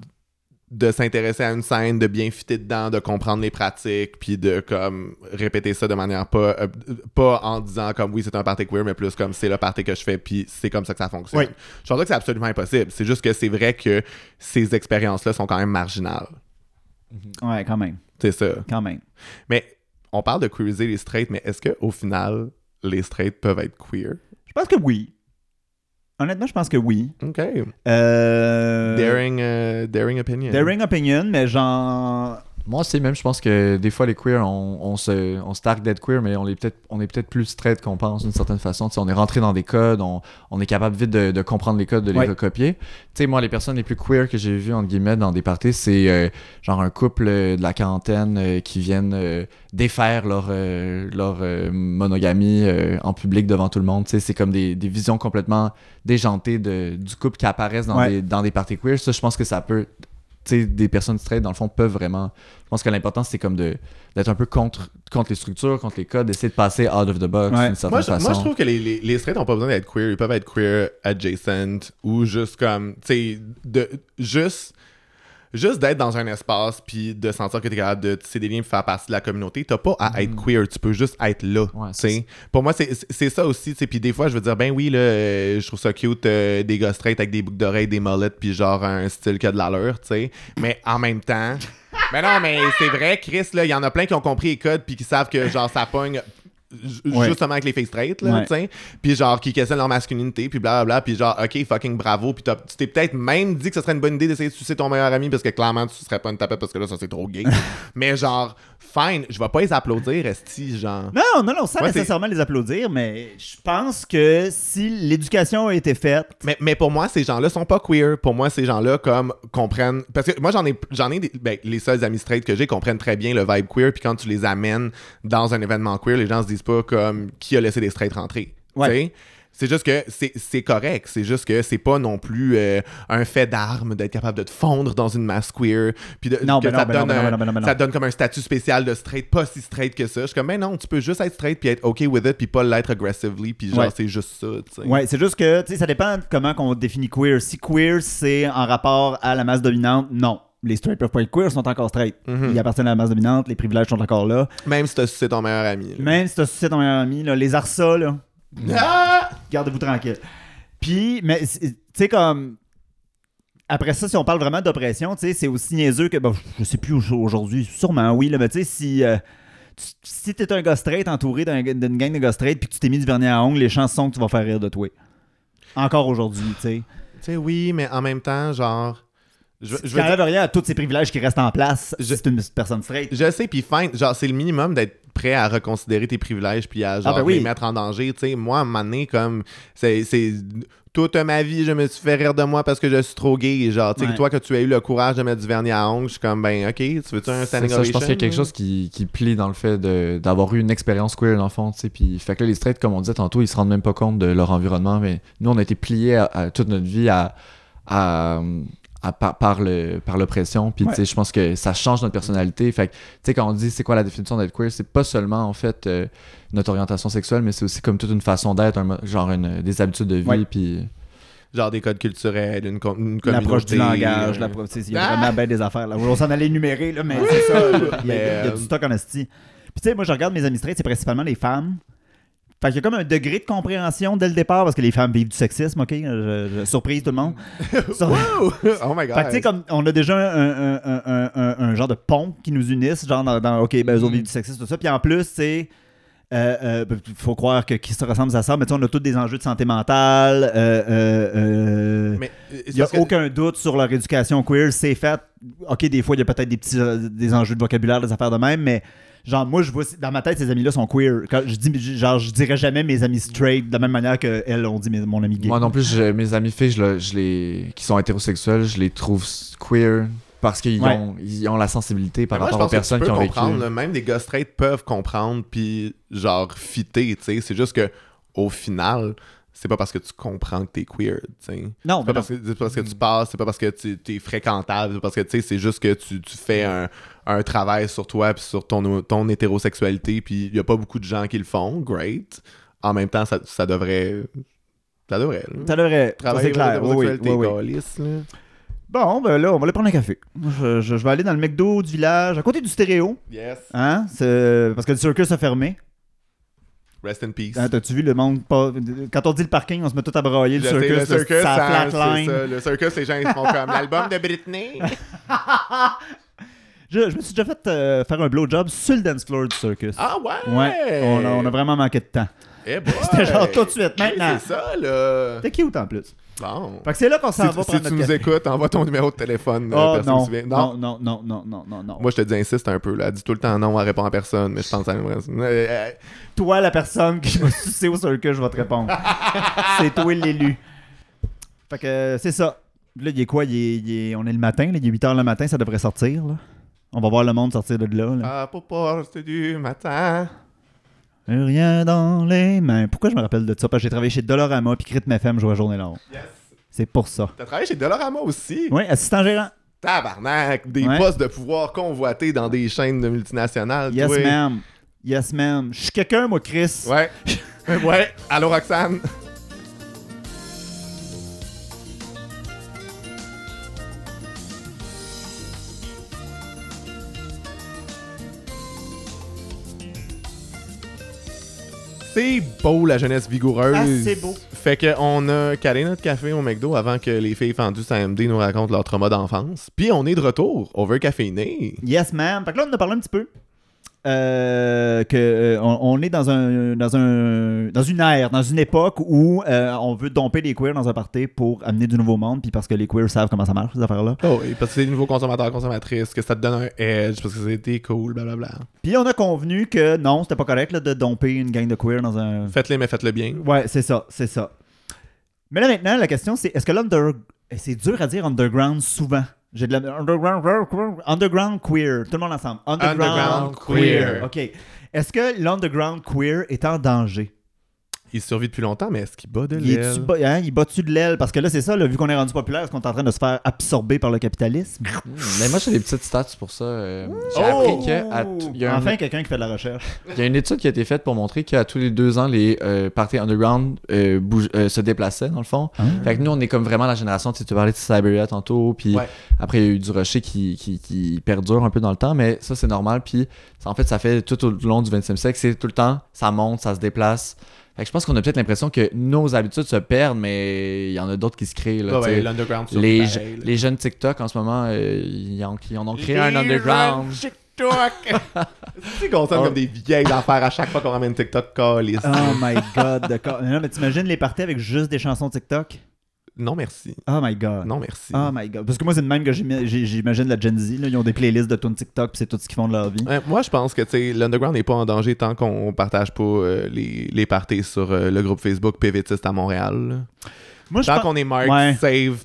de s'intéresser à une scène, de bien fitter dedans, de comprendre les pratiques, puis de comme répéter ça de manière pas euh, pas en disant comme oui c'est un party queer, mais plus comme c'est le party que je fais, puis c'est comme ça que ça fonctionne. Oui. Je pense que c'est absolument impossible. C'est juste que c'est vrai que ces expériences-là sont quand même marginales. Ouais, quand même, C'est ça. quand même. Mais on parle de queeriser les straight, mais est-ce qu'au final les straight peuvent être queer? Je pense que oui. Honnêtement, je pense que oui. Ok. Euh, Daring, euh, daring opinion. daring opinion, mais genre Moi aussi, même, je pense que des fois, les queers, on, on se, on se targue d'être queer, mais on est peut-être on est peut-être plus straight qu'on pense d'une certaine façon. Tu sais, on est rentré dans des codes, on, on est capable vite de, de comprendre les codes, de les Ouais. recopier. Tu sais, moi, les personnes les plus queer que j'ai vues, entre guillemets, dans des parties, c'est euh, genre un couple euh, de la quarantaine euh, qui viennent défaire leur, leur monogamie en public devant tout le monde. Tu sais, c'est comme des, des visions complètement déjantées de, du couple qui apparaissent dans, Ouais. des, dans des parties queer. Ça, je pense que ça peut des personnes straight, dans le fond, peuvent vraiment. Je pense que l'important, c'est comme de d'être un peu contre, contre les structures, contre les codes, d'essayer de passer out of the box Ouais. d'une certaine Moi je, façon. moi, je trouve que les, les, les straight n'ont pas besoin d'être queer. Ils peuvent être queer adjacent ou juste comme, tu sais, de juste juste d'être dans un espace puis de sentir que t'es capable de tisser des liens faire partie de la communauté, t'as pas à être queer, tu peux juste être là. Ouais, tu sais. Pour moi, c'est ça aussi. tu sais. Puis des fois, je veux dire, ben oui, là, euh, je trouve ça cute, euh, des gars straight avec des boucles d'oreilles, des mullets, puis genre un style qui a de l'allure, tu sais. Mais en même temps. mais non, mais c'est vrai, Chris, là, il y en a plein qui ont compris les codes puis qui savent que genre ça pogne Ouais. justement avec les filles straight là Ouais. tu sais puis genre qui questionnent leur masculinité puis blablabla puis genre ok fucking bravo puis t'as- tu t'es peut-être même dit que ce serait une bonne idée d'essayer de sucer ton meilleur ami parce que clairement tu serais pas une tapette parce que là ça c'est trop gay mais genre fine je vais pas les applaudir esti genre Non, non, non, c'est- nécessairement les applaudir, mais je pense que si l'éducation a été faite. Mais, mais pour moi, ces gens-là sont pas queer. Pour moi, ces gens-là, comme, comprennent. Parce que moi, j'en ai, j'en ai des- ben, les seuls amis straight que j'ai comprennent très bien le vibe queer. Puis quand tu les amènes dans un événement queer, les gens se disent pas comme qui a laissé des straight rentrer. Ouais. C'est juste que c'est, correct. C'est juste que c'est pas non plus euh, un fait d'arme d'être capable de te fondre dans une masse queer. Puis de, Non, que ben ça, non, donne ben un- ben ça donne comme un statut spécial de straight, pas si straight que ça. Je suis comme, ben non, tu peux juste être straight puis être OK with it puis pas l'être aggressively. Puis genre, Ouais. c'est juste ça. tu sais. Ouais, c'est juste que, ça dépend de comment on définit queer. Si queer, c'est en rapport à la masse dominante, non. Les straight peuvent pas être queer, sont encore straight. Mhm. Ils appartiennent à la masse dominante, les privilèges sont encore là. Même si t'as sucé ton meilleur ami. là. Même si t'as sucé ton meilleur ami, là, les arças, là, Ah! gardez-vous tranquille. Puis, mais, tu sais, comme. Après ça, si on parle vraiment d'oppression, tu sais, c'est aussi niaiseux que. Bon, je sais plus au- aujourd'hui, sûrement oui, là, mais tu sais, si. euh, tu- si t'es un gars straight entouré d'un- d'une gang de gars straight puis que tu t'es mis du vernis à ongles, les chances sont que tu vas faire rire de toi. Encore aujourd'hui, tu sais. Tu sais, oui, mais en même temps, genre. Je, je veux dire- rien à tous ces privilèges qui restent en place Je- c'est une personne straight. je sais, puis fine. Genre, c'est le minimum d'être prêt à reconsidérer tes privilèges puis à genre ben oui. les mettre en danger. Tu sais, moi, à un moment donné, comme. C'est. c'est- Toute ma vie, je me suis fait rire de moi parce que je suis trop gay. Genre, tu sais, Ouais. toi, que tu as eu le courage de mettre du vernis à ongles, je suis comme, ben, ok, tu veux-tu un C'est standing ça, je pense qu'il y a quelque chose qui, qui plie dans le fait de- d'avoir eu une expérience queer dans le fond, tu sais, puis fait que là, les straight, comme on disait tantôt, ils se rendent même pas compte de leur environnement, mais nous, on a été pliés à, à toute notre vie à, à, à- par, par le, par l'oppression, puis tu sais, je pense que ça change notre personnalité, fait que, tu sais, quand on dit c'est quoi la définition d'être queer, c'est pas seulement, en fait, euh, notre orientation sexuelle, mais c'est aussi comme toute une façon d'être, un genre une, des habitudes de vie, Ouais. puis... Genre des codes culturels, une, com- une L'approche du langage, euh, il y a Ah! vraiment bien des affaires. Là. On s'en allait énumérer, là, mais c'est ça. Il y, a, y euh, du stock en esti. Puis tu sais, moi, je regarde mes amis straight, c'est principalement les femmes. Fait qu'il y a comme un degré de compréhension dès le départ, parce que les femmes vivent du sexisme, OK? Je- je- surprise tout le monde. Sur- oh my god. Fait que, tu sais, comme on a déjà un, un- un- un- genre de pont qui nous unisse, genre dans, dans, OK, ben, eux autres vivent du sexisme, tout ça. Puis en plus, c'est. Euh, euh, ben, faut croire que qui se ressemble à ça, mais tu sais, on a tous des enjeux de santé mentale. euh, euh, euh, euh, il n'y a que- aucun doute sur leur éducation queer, c'est fait. OK, des fois, il y a peut-être des petits euh, des enjeux de vocabulaire, des affaires de même, mais genre, moi, je vois, dans ma tête, ces amis-là sont queer. Quand je dis, genre, je dirais jamais mes amis straight de la même manière que elles ont dit mes- mon ami gay. Moi non plus, je- mes amis filles, je, le- je les, qui sont hétérosexuels, je les trouve queer parce qu'ils Ouais. ont, ils ont la sensibilité par moi, rapport aux personnes qui ont vécu. là, même des gars straight peuvent comprendre puis genre fitter, tu sais. C'est juste que au final, c'est pas parce que tu comprends que t'es queer, non, C'est pas, non. parce que, c'est pas parce que tu passes, c'est pas parce que tu es fréquentable, c'est parce que tu sais, c'est juste que tu, tu fais un, un travail sur toi puis sur ton, ton hétérosexualité, puis il y a pas beaucoup de gens qui le font, great. En même temps, ça, ça devrait. Ça devrait. là. Ça devrait. Ça, Travailler c'est clair. sur Oui, oui, l'hétérosexualité, oui, oui. câlisse, là. Bon, ben là, on va aller prendre un café. Je, je- je vais aller dans le McDo du village, à côté du stéréo. Yes. Hein? C'est- Parce que le circus a fermé. Rest in peace. Hein, T'as-tu vu le monde pas... Quand on dit le parking, on se met tout à brailler. Le circus, le circus, ça ça- ça. Le circus, les gens ils font comme l'album de Britney. Je, je me suis déjà fait euh, faire un blowjob sur le dance floor du circus. Ah ouais! Ouais, on a, on a vraiment manqué de temps. Eh! C'était genre tout de suite, Oui, maintenant. C'est ça, là. T'es cute en plus. Bon. Fait que c'est là qu'on s'en Si, va si tu nous écoutes, envoie ton numéro de téléphone. Oh personne non. non, non, non, non, non, non, non. Moi, je te dis, insiste un peu. Là. Elle dit tout le temps non, elle répond à personne, mais je pense à Euh, euh, Toi, la personne qui m'a sucé au circuit, je vais te répondre. c'est toi l'élu. Fait que euh, c'est ça. Là, il est quoi? Il est- il est- on est le matin, là, il est 8 h le matin, ça devrait sortir. Là. On va voir le monde sortir de là. là. Ah, pour porte du matin. Rien dans les mains. Pourquoi je me rappelle de ça? Parce que j'ai travaillé chez Dolorama puis Rhythm FM, je vois journée longue. Yes. C'est pour ça. T'as travaillé chez Dolorama aussi? Oui, assistant gérant. Tabarnak. Des Ouais. postes de pouvoir convoités dans des chaînes de multinationales. Yes, ma'am. Yes, ma'am. Je suis quelqu'un, moi, Chris. Ouais. ouais. Allô, Roxane? C'est beau la jeunesse vigoureuse. Ah, c'est beau. Fait que on a calé notre café au McDo avant que les filles fendues AMD nous racontent leur trauma d'enfance. Puis on est de retour, overcaféiné. Yes, ma'am. Fait que là, on a parlé un petit peu. Euh, que euh, on, on est dans un dans un dans une ère, dans une époque où euh, on veut domper les queers dans un party pour amener du nouveau monde, puis parce que les queers savent comment ça marche ces affaires-là. Oh oui, parce que c'est des nouveaux consommateurs, consommatrices, que ça te donne un edge, parce que c'était cool, blablabla. Puis on a convenu que non, c'était pas correct là, de domper une gang de queers dans un. Faites-le, mais faites-le bien. Ouais, c'est ça, c'est ça. Mais là maintenant, la question c'est est-ce que l'under c'est dur à dire underground souvent? J'ai de la underground underground queer, tout le monde ensemble. Underground, Underground queer. OK. Est-ce que l'underground queer est en danger? Il survit depuis longtemps, mais est-ce qu'il bat de Il l'aile? bas- hein, il bat-tu de l'aile? Parce que là c'est ça, là, vu qu'on est rendu populaire, est-ce qu'on est en train de se faire absorber par le capitalisme? Hmm, Mais moi, j'ai des petites stats pour ça. euh, J'ai Oh! appris que t- il y, a un- enfin quelqu'un qui fait de la recherche. il y a une étude qui a été faite pour montrer qu'à tous les deux ans, les euh, parties underground euh, bougent- euh, se déplaçaient, dans le fond. Fait que nous, on est comme vraiment la génération, tu sais, tu parlais de Siberia tantôt, puis Ouais. après, il y a eu du rocher qui, qui, qui perdure un peu dans le temps, mais ça, c'est normal. Puis, ça, en fait, ça fait tout au long du 20e siècle, c'est tout le temps, ça monte, ça se déplace. Fait que je pense qu'on a peut-être l'impression que nos habitudes se perdent, mais il y en a d'autres qui se créent. Là, ouais, l'underground les, pareil, je- là. les jeunes TikTok en ce moment, euh, ils, en, ils en ont créé Les un underground. jeunes TikTok! C'est qu'on sonne comme des vieilles affaires à chaque fois qu'on ramène TikTok calice. Oh my god, d'accord. Non, mais t'imagines les parties avec juste des chansons TikTok? Non, merci. Oh my god. Non, merci. Oh my god. Parce que moi, c'est de même que j'imagine la Gen Z. là. Ils ont des playlists de tunes TikTok, c'est tout ce qu'ils font de leur vie. Ouais, moi, je pense que l'underground n'est pas en danger tant qu'on partage pas euh, les, les parties sur euh, le groupe Facebook PVTiste à Montréal. là. Moi, je Tant qu'on est Ouais. safe, f-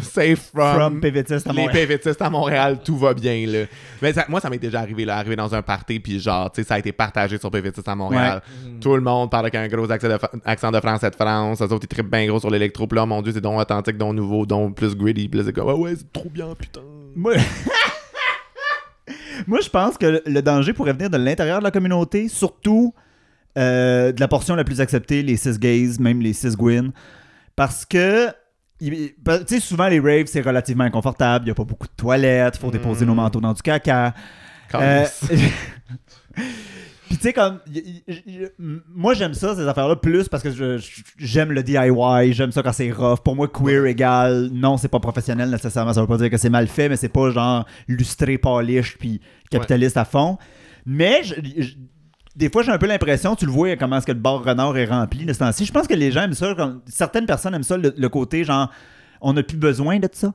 safe from, from PVTist à les Montréal. PVTistes à Montréal, tout va bien. Là. Mais ça- moi, ça m'est déjà arrivé, là, arrivé dans un party, puis genre, tu sais, ça a été partagé sur PVTistes à Montréal. Tout le monde parle avec un gros accent de, accent de français de France. Eux autres, ils trippent bien gros sur l'électro. Puis là, mon Dieu, c'est donc authentique, donc nouveau, donc plus gritty. Puis là, c'est comme, ah ouais, c'est trop bien, putain. Moi... Moi, je pense que le danger pourrait venir de l'intérieur de la communauté, surtout euh, de la portion la plus acceptée, les cis gays, même les cis gwyn. Parce que, tu sais, souvent les raves, c'est relativement inconfortable. Il n'y a pas beaucoup de toilettes, il faut déposer Mm. nos manteaux dans du caca. Euh, Puis tu sais, comme. y- y- y- moi, j'aime ça, ces affaires-là, plus parce que j'aime le DIY, j'aime ça quand c'est rough. Pour moi, queer égale, non, c'est pas professionnel nécessairement. Ça veut pas dire que c'est mal fait, mais c'est pas genre lustré, polish, puis capitaliste à fond. Mais des fois, j'ai un peu l'impression, tu le vois, comment est-ce que le bar renard est rempli de ce temps-ci. Je pense que les gens aiment ça. certaines personnes aiment ça, le, le côté genre, on n'a plus besoin de ça.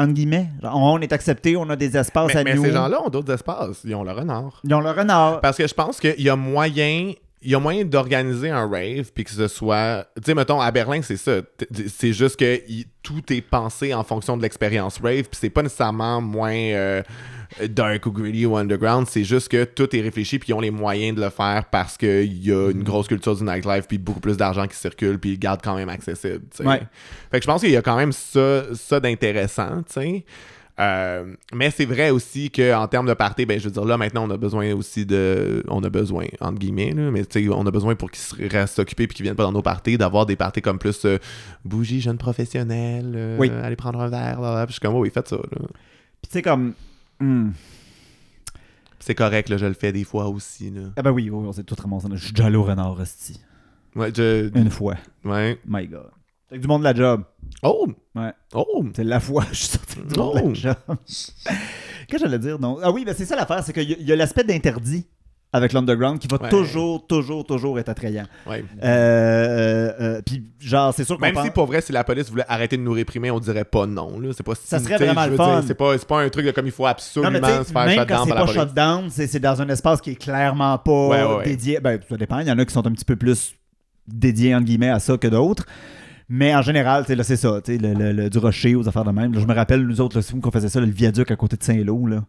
Entre guillemets. Genre, on est accepté, on a des espaces mais à mais nous. ces gens-là ont d'autres espaces. Ils ont le renard. Ils ont le renard. Parce que je pense qu'il y a moyen. Il y a moyen d'organiser un rave puis que ce soit. Tu sais, mettons, à Berlin, c'est ça. C'est juste que il- tout est pensé en fonction de l'expérience rave puis c'est pas nécessairement moins euh, dark ou gritty ou underground. C'est juste que tout est réfléchi puis ils ont les moyens de le faire parce qu'il y a une grosse culture du nightlife puis beaucoup plus d'argent qui circule puis ils le gardent quand même accessible. Ouais. Fait que je pense qu'il y a quand même ça, ça d'intéressant, tu sais. Euh, mais c'est vrai aussi qu'en termes de party, ben, je veux dire, là, maintenant, on a besoin aussi de. On a besoin, entre guillemets, là, mais tu sais, on a besoin pour qu'ils restent occupés et qu'ils viennent pas dans nos parties, d'avoir des parties comme plus euh, bougie, jeune professionnel, euh, Oui. aller prendre un verre, là. Puis je suis comme, oh, oui, faites ça, là. Puis tu sais, comme. hmm. C'est correct, là, je le fais des fois aussi, là. Ah ben oui, on s'est tout ramassé. Je suis déjà allé au renard, hostie. Ouais, je. Une fois. Ouais. My God. Avec du monde de la job. Oh! Ouais. Oh! C'est la fois que je suis sorti du monde de la job. Qu'est-ce que j'allais dire? Non? Ah oui, ben c'est ça l'affaire, c'est qu'il y a- l'aspect d'interdit avec l'underground qui va Ouais. toujours, toujours, toujours être attrayant. Ouais. Euh, euh, euh, Puis genre, c'est sûr qu'on Même pense- si pour vrai, si la police voulait arrêter de nous réprimer, on dirait pas non. Là. C'est pas Ça serait vraiment le fun. C'est pas, c'est pas un truc de comme il faut Non, absolument sais, se faire même quand c'est pas shutdown, c'est c'est dans un espace qui est clairement pas ouais. dédié. Ben, ça dépend. Il y en a qui sont un petit peu plus dédiés, entre guillemets, à ça que d'autres. Mais en général, là, c'est ça. tu sais, Le, le- le- du rocher aux affaires de même. Là, je me rappelle, nous autres, là, qu'on faisait ça, le viaduc à côté de Saint-Lô. Là.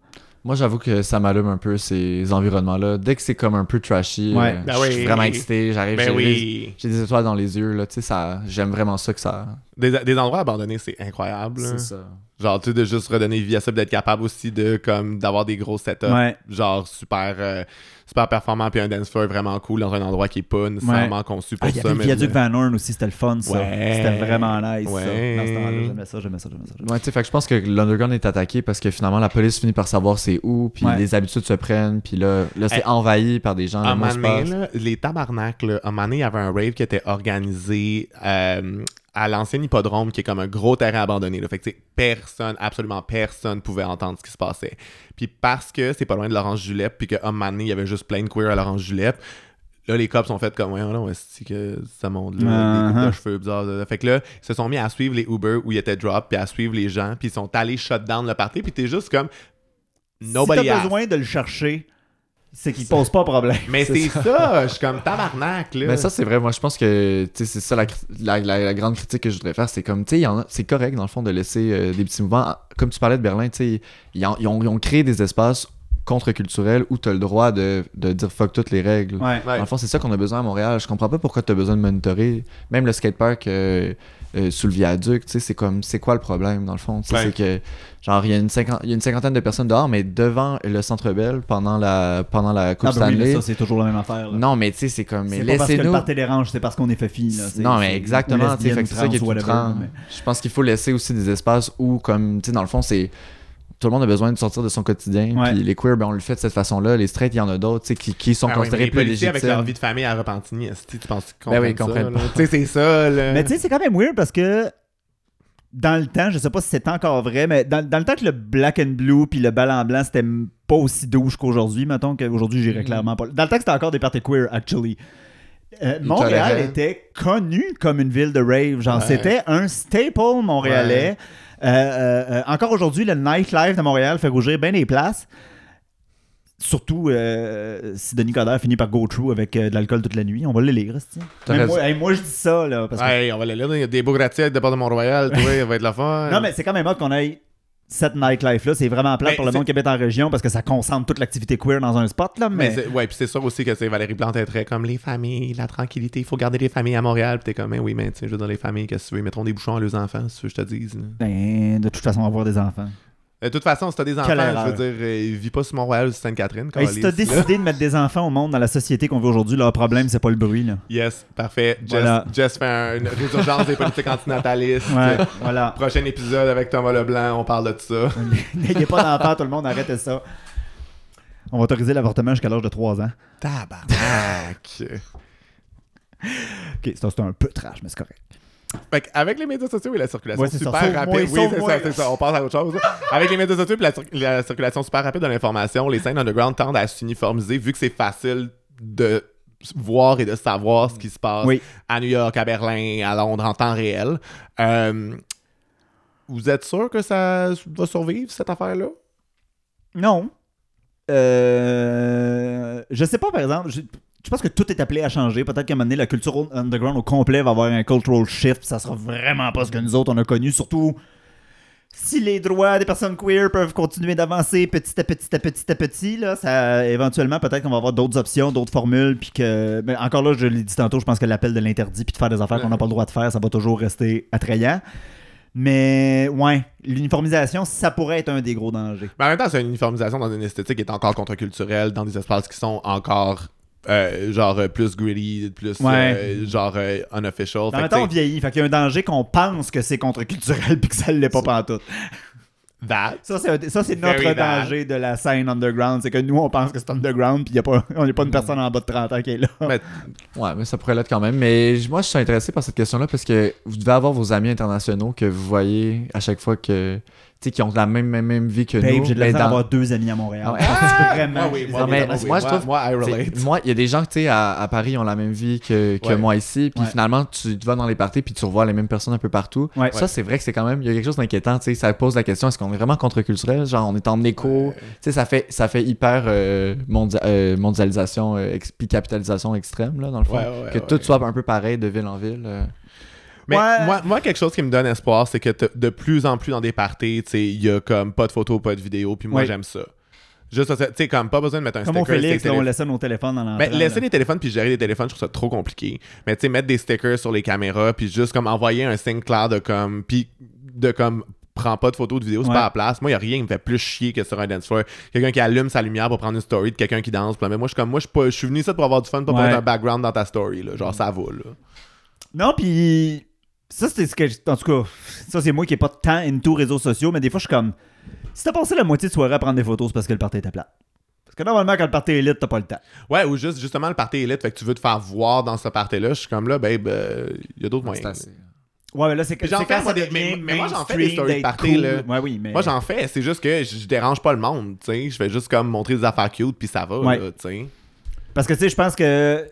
Moi, j'avoue que ça m'allume un peu ces environnements-là. Dès que c'est comme un peu trashy, Ouais. euh, Ben je suis oui. vraiment excité. J'arrive, Ben j'ai, oui. j'ai des étoiles dans les yeux. Là, tu sais, ça, j'aime vraiment ça que ça. Des, des endroits abandonnés, c'est incroyable. C'est ça. Genre, tu sais, de juste redonner vie à ça, d'être capable aussi de, comme, d'avoir des gros setups, Ouais. genre, super, euh, super performant, puis un dance floor vraiment cool dans un endroit qui est pas nécessairement conçu pour Ah, il y ça. viaduc de- Van Horn aussi, c'était le fun, ça. Ouais. C'était vraiment nice, ça. Ouais. Dans ce temps-là, j'aimais ça, j'aimais ça, j'aimais ça. Ouais, tu sais, fait que je pense que l'Underground est attaqué parce que finalement la police finit par savoir c'est où, puis Ouais. les habitudes se prennent, puis là, là c'est Hey. envahi par des gens. À un moment donné, les tabarnaks, là, à un moment donné, il y avait un rave qui était organisé euh, à l'ancien hippodrome, qui est comme un gros terrain abandonné. Là. Fait que, personne, absolument personne pouvait entendre ce qui se passait. Puis parce que c'est pas loin de l'Orange Julep, puis qu'à un moment donné, il y avait juste plein de queer à l'Orange Julep, là, les cops ont fait comme, ouais, non, est que ça monte là, avec des coupes Uh-huh. de cheveux bizarres. là. Fait que là, ils se sont mis à suivre les Uber où ils étaient drop, puis à suivre les gens, puis ils sont allés shut down le party, puis t'es juste comme, nobody si t'as besoin de le chercher, c'est qu'il pose pas problème. Mais c'est ça, je suis comme tabarnak, là. Mais ça, c'est vrai. Moi, je pense que c'est ça la, la, la- la grande critique que je voudrais faire. C'est comme, tu sais, il y en a- c'est correct, dans le fond, de laisser euh, des petits mouvements. Comme tu parlais de Berlin, tu sais, ils, ils ont créé des espaces contre-culturels où tu as le droit de, de dire fuck toutes les règles. Ouais. Ouais. Dans le fond, c'est ça qu'on a besoin à Montréal. Je comprends pas pourquoi tu as besoin de monitorer. Même le skatepark euh, euh, sous le viaduc, tu sais, c'est comme, c'est quoi le problème, dans le fond? Ouais. C'est que, genre, il y, a une cinquan- il y a une cinquantaine de personnes dehors, mais devant le Centre Bell, pendant la, pendant la Coupe Ah, ben oui, ça, c'est toujours la même affaire. là. non, mais tu sais, c'est comme, mais c'est pas parce que le laissez-nous. party dérange, c'est parce qu'on est fait fi. Là. C'est- Non, mais exactement, tu sais, c'est ça qui est tout Je pense qu'il faut laisser aussi des espaces où, comme, tu sais, dans le fond, c'est. Tout le monde a besoin de sortir de son quotidien. Ouais. Puis les queers, ben, on le fait de cette façon-là. Les straights, il y en a d'autres, tu sais, qui, qui sont Ah oui, considérés les plus policiers avec leur légitimes. vie de famille à Repentigny, tu penses qu'ils Ben oui, comprennent ils comprennent ça, là? Tu sais, c'est ça, là. Mais tu sais, c'est quand même weird parce que dans le temps, je sais pas si c'est encore vrai, mais dans, dans le temps que le black and blue puis le blanc en blanc, c'était pas aussi douche qu'aujourd'hui, mettons qu'aujourd'hui, Mm. j'irais clairement pas. Dans le temps que c'était encore des parties queer, actually. Euh, Montréal était connu comme une ville de rave. Genre, Ouais. c'était un staple montréalais. Encore aujourd'hui, le nightlife de Montréal fait rougir bien des places. Surtout euh, si Denis Coderre finit par go through avec euh, de l'alcool toute la nuit. On va le lire, Même moi, hey, moi, je dis ça, là. Parce que Ouais, on va le lire. Il y a des beaux gratte-ciels avec le départ de Mont-Royal. Vois, ça va être la fin. Non, mais c'est quand même hot qu'on ait cette nightlife-là. C'est vraiment plat Mais pour le monde qui habite en région parce que ça concentre toute l'activité queer dans un spot, là. Mais ouais, puis c'est sûr aussi que c'est Valérie Plante est très comme les familles, la tranquillité, il faut garder les familles à Montréal. Puis t'es comme, mais oui, mais tu sais, je veux dire, les familles, qu'est-ce que tu veux, ils mettront des bouchons à leurs enfants, si tu veux que je te dise. là. ben, de toute façon, avoir des enfants. De toute façon, si t'as des enfants, je veux dire, euh, vivent pas sur Mont-Royal ou sur Sainte-Catherine. Hey, si t'as décidé de mettre des enfants au monde dans la société qu'on vit aujourd'hui, leur problème, c'est pas le bruit, là. Yes, parfait. Jess, Voilà. Jess fait un- une résurgence des politiques antinatalistes. Ouais, voilà. Prochain épisode avec Thomas Leblanc, on parle de ça. N'ayez pas d'enfants, tout le monde, arrêtez ça. On va autoriser l'avortement jusqu'à l'âge de 3 ans. Tabarnak! Ok, c'est un peu trash, mais c'est correct. Fait avec les médias sociaux et la circulation Ouais, c'est ça. super rapide, oui, c'est sauve-moi. ça, c'est ça, on passe à autre chose. avec les médias sociaux et la, cir- la circulation super rapide de l'information, les scènes underground tendent à s'uniformiser vu que c'est facile de voir et de savoir ce qui se passe Oui. à New York, à Berlin, à Londres en temps réel. Euh, vous êtes sûr que ça va survivre, cette affaire-là? Non. Euh, je sais pas, par exemple. Je, pense que tout est appelé à changer. Peut-être qu'à un moment donné, la culture underground au complet va avoir un cultural shift. Ça sera vraiment pas ce que nous autres on a connu. Surtout si les droits des personnes queer peuvent continuer d'avancer petit à petit à petit à petit, là, ça, éventuellement, peut-être qu'on va avoir d'autres options, d'autres formules. Puis que, mais encore là, je l'ai dit tantôt, je pense que l'appel de l'interdit puis de faire des affaires qu'on n'a pas le droit de faire, ça va toujours rester attrayant. Mais ouais, l'uniformisation, ça pourrait être un des gros dangers. Mais en même temps, c'est une uniformisation dans une esthétique qui est encore contre-culturelle, dans des espaces qui sont encore euh, genre euh, plus gritty, plus Ouais. euh, genre euh, unofficial. En Fait temps, on vieillit. Fait qu'il y a un danger qu'on pense que c'est contre-culturel puis que ça l'est pas pantoute. that. Ça, c'est, un- ça, c'est notre danger de la scène underground. C'est que nous, on pense que c'est underground puis y a pas, on n'est pas une personne en bas de 30 ans qui est là. Mais Ouais, mais ça pourrait l'être quand même. Mais moi, je suis intéressé par cette question-là parce que vous devez avoir vos amis internationaux que vous voyez à chaque fois que. Sais, qui ont la même, même, même vie que Babe, nous. j'ai de la dans- d'avoir deux amis à Montréal. Ah ouais. Que c'est vraiment. moi, oui, des moi, Non, mais moi, oui. moi, je trouve- Moi, I T'sais, relate. Moi, il y a des gens, tu sais, à, à Paris, ont la même vie que, que Ouais. moi ici. Puis Ouais. finalement, tu vas dans les parties puis tu revois les mêmes personnes un peu partout. Ouais. Ça, c'est vrai que c'est quand même, il y a quelque chose d'inquiétant. Tu sais, ça pose la question est-ce qu'on est vraiment contre-culturel? Genre, on est en écho. Tu sais, ça fait, ça fait hyper euh, mondia- euh, mondialisation euh, ex- puis capitalisation extrême, là, dans le fond. Ouais, ouais, que ouais. tout soit un peu pareil de ville en ville. Mais Ouais. moi, moi, quelque chose qui me donne espoir, c'est que de plus en plus dans des parties, tu sais, il y a comme pas de photos, pas de vidéos, puis moi, Oui. j'aime ça. Juste, tu sais, comme pas besoin de mettre un Comme sticker. Félix, sur là, les on laissait nos téléphones dans l'entrée. Ben, laisser les téléphones puis gérer les téléphones, je trouve ça trop compliqué. Mais tu sais, mettre des stickers sur les caméras puis juste comme envoyer un signe clair de comme puis de comme prends pas de photos de vidéos, c'est Ouais. pas à la place. Moi, y a rien qui me fait plus chier que sur un dance floor. Quelqu'un qui allume sa lumière pour prendre une story de quelqu'un qui danse. Mais moi, je suis comme, moi, je suis pas- je suis venu ça pour avoir du fun, pas pour être un background dans ta story, là. Genre, ça va, là. Non, puis ça, c'était ce que. En tout cas, ça, c'est moi qui est pas tant into réseaux sociaux, mais des fois, je suis comme. Si t'as passé la moitié de soirée à prendre des photos, c'est parce que le party était plat. Parce que normalement, quand le party est lit, t'as pas le temps. Ouais, ou juste, justement, le party élite, fait que tu veux te faire voir dans ce party-là. Je suis comme là, babe, il y a d'autres C'est moyens. assez. Ouais, mais là, c'est que Mais j'en c'est fais, ça des- mais- mais moi, j'en fais des stories de party, cool. là. Ouais, oui, mais. Moi, j'en fais, c'est juste que je je dérange pas le monde, tu sais. Je fais juste comme montrer des affaires cute, puis ça va, Ouais. là, tu sais. Parce que, tu sais, je pense que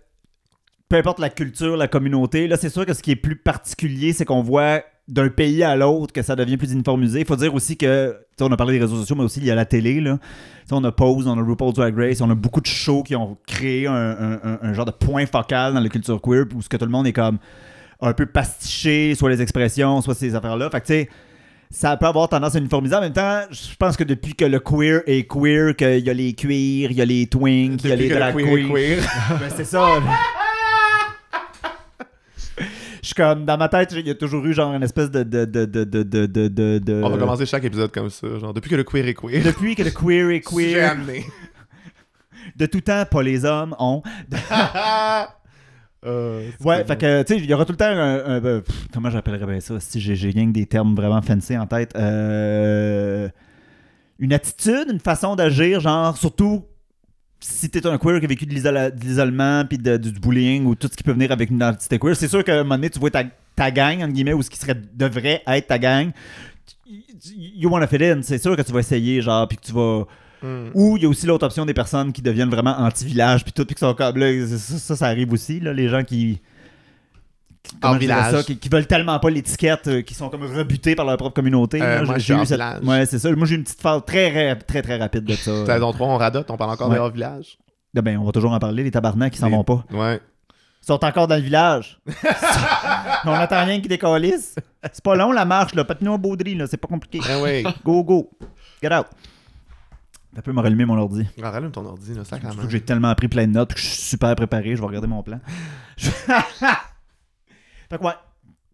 peu importe la culture, la communauté, là, c'est sûr que ce qui est plus particulier, c'est qu'on voit d'un pays à l'autre que ça devient plus uniformisé. Il faut dire aussi que, tu sais, on a parlé des réseaux sociaux, mais aussi il y a la télé, là. Tu sais, on a Pose, on a RuPaul's Drag Race, on a beaucoup de shows qui ont créé un, un- un- un genre de point focal dans la culture queer où ce que tout le monde est comme un peu pastiché, soit les expressions, soit ces affaires-là. Fait que, tu sais, ça peut avoir tendance à uniformiser. En même temps, je pense que depuis que le queer est queer, qu'il y a les cuirs, il y a les twinks, il y a les drag queer queer. Ben, c'est ça. Je suis comme, dans ma tête, il y a toujours eu genre une espèce de. de, de, de, de, de, de, On va commencer chaque épisode comme ça. Genre, depuis que le queer est queer. Depuis que le queer est queer, amené. de tout temps, pas les hommes ont. Euh, Ouais, fait que, tu sais, il y aura tout le temps un. un- un- pff, comment j'appellerais bien ça Si j'ai j'ai rien que des termes vraiment fancy en tête. Euh, une attitude, une façon d'agir, genre, surtout si t'es un queer qui a vécu de l'isolement puis de- du bullying ou tout ce qui peut venir avec une identité queer, c'est sûr qu'à un moment donné, tu vois ta, ta gang, entre guillemets, ou ce qui serait, devrait être ta gang. You wanna fit in, c'est sûr que tu vas essayer, genre, puis que tu vas. Hmm. Ou il y a aussi l'autre option des personnes qui deviennent vraiment anti-village, puis tout, puis qui sont comme là, ça, ça, ça arrive aussi, là, les gens qui. Dirais village. ça, qui, qui veulent tellement pas l'étiquette, euh, qui sont comme rebutés par leur propre communauté. Euh, là. moi, J'ai- eu cette-. Ouais, c'est ça. Moi, j'ai une petite phase très, très, très, très rapide de ça. Saison 3, on radote, on parle encore Ouais. hors village. Ah ben, on va toujours en parler, les tabarnaks qui s'en Les- vont pas. Ouais. Ils sont encore dans le village. on attend rien qui décalisse. C'est pas long la marche, là. Pas nous à Baudry, là. C'est pas compliqué. Ah ouais. Go, go. Get out. Ça peut me rallumer mon ordi. Ah, Rallume ton ordi, là, ça quand même. j'ai tellement appris plein de notes que je suis super préparé. Je vais regarder mon plan. Fait que ouais.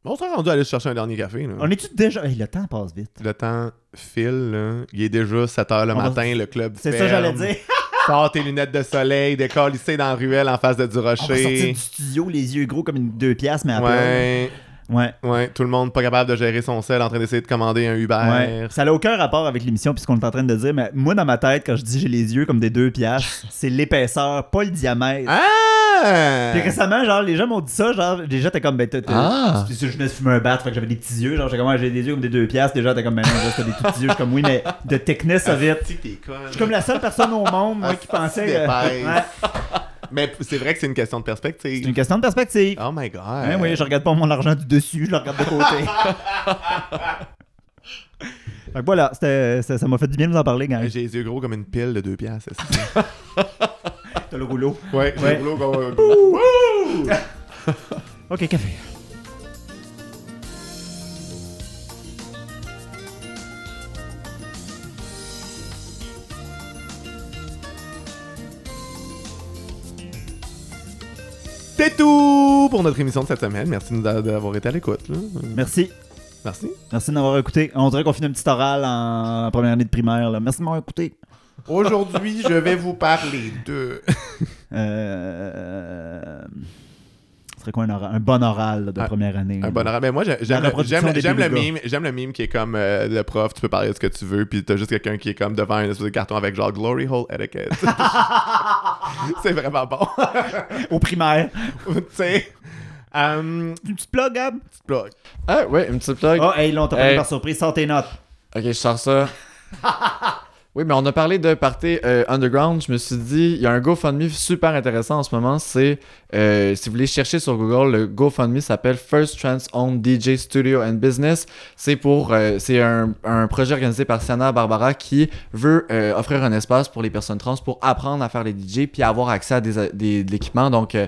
On s'est rendu à aller chercher un dernier café, là. On est-tu déjà. Hey, le temps passe vite. Le temps file, là. Il est déjà 7h le On va- matin, le club C'est ça, j'allais dire. Sors tes lunettes de soleil, décolle ici dans la ruelle en face de du On va sortir rocher. du studio, les yeux gros comme une deux piastres, mais peine. Ouais, Ouais. ouais, tout le monde pas capable de gérer son sel en train d'essayer de commander un Uber. Ouais. Ça n'a aucun rapport avec l'émission puisqu'on est en train de dire, mais moi dans ma tête, quand je dis j'ai les yeux comme des deux piastres, c'est l'épaisseur, pas le diamètre. Ah! Puis récemment, genre, les gens m'ont dit ça, genre, les gens étaient comme, ben, t'as- Ah. c'est- c'est- je venais de fumer un bat, fait que j'avais des petits yeux, genre, j'ai comme, Ouais, j'ai des yeux comme des deux piastres, les gens étaient comme, ben non, t'as des tout petits yeux, je suis comme, oui, mais de thickness, ça vite. T'es. Je suis comme la seule personne au monde, moi, Ah, qui si pensait. t'es. Ouais. Mais c'est vrai que c'est une question de C'est perspective. une question de perspective. Oh my god. Hein, oui, je regarde pas mon argent du dessus, je le regarde de côté. fait que voilà, c'était- ça ça m'a fait du bien de vous en parler, gang. J'ai les yeux gros comme une pile de deux piastres. T'as le rouleau. ouais, Ouais. le gros comme un- Ok, café. C'est tout pour notre émission de cette semaine. Merci de nous a- d'avoir été à l'écoute. Merci. Merci. Merci de m'avoir écouté. On dirait qu'on finit un petit oral en première année de primaire. Là. Merci de m'avoir écouté. Aujourd'hui, je vais vous parler de. Euh... Ce serait quoi un, oral? un bon oral là, de Un- première année? Un là. bon horaire. Mais moi, j'ai- j'aime le- mime. J'aime le mime qui est comme euh, le prof, tu peux parler de ce que tu veux, puis t'as juste quelqu'un qui est comme devant une espèce de carton avec genre Glory Hole Etiquette. c'est vraiment bon. Au primaire. tu sais. Um, Une petite plug, Gab? petite plug. Ah, ouais, une petite plug. Oh, hey, là, on t'a Hey. par surprise. Sors tes notes. Ok, je sors ça. oui, mais on a parlé de party euh, underground. Je me suis dit, il y a un GoFundMe super intéressant en ce moment. C'est, euh, si vous voulez chercher sur Google, le GoFundMe s'appelle First Trans Owned DJ Studio and Business. C'est pour, euh, c'est un, un projet organisé par Siana Barbara qui veut euh, offrir un espace pour les personnes trans pour apprendre à faire les DJ puis avoir accès à des, des- de l'équipement. Donc, euh,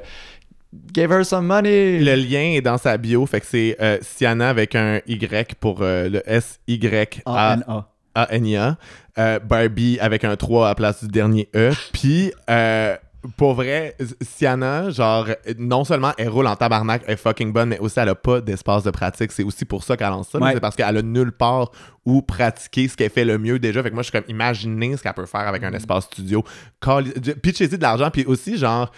give her some money. Le lien est dans sa bio, fait que c'est euh, Siana avec un Y pour euh, le S-Y-A-N-I-A. A-N-A. euh, Barbie avec un 3 à la place du dernier E. Puis, euh, pour vrai, Sienna, genre, non seulement elle roule en tabarnak, elle est fucking bonne, mais aussi elle a pas d'espace de pratique. C'est aussi pour ça qu'elle lance ça. Ouais. C'est parce qu'elle a nulle part où pratiquer ce qu'elle fait le mieux déjà. Fait que moi, je suis comme, imaginez ce qu'elle peut faire avec un espace studio. Pitchez-y de l'argent, puis aussi, genre,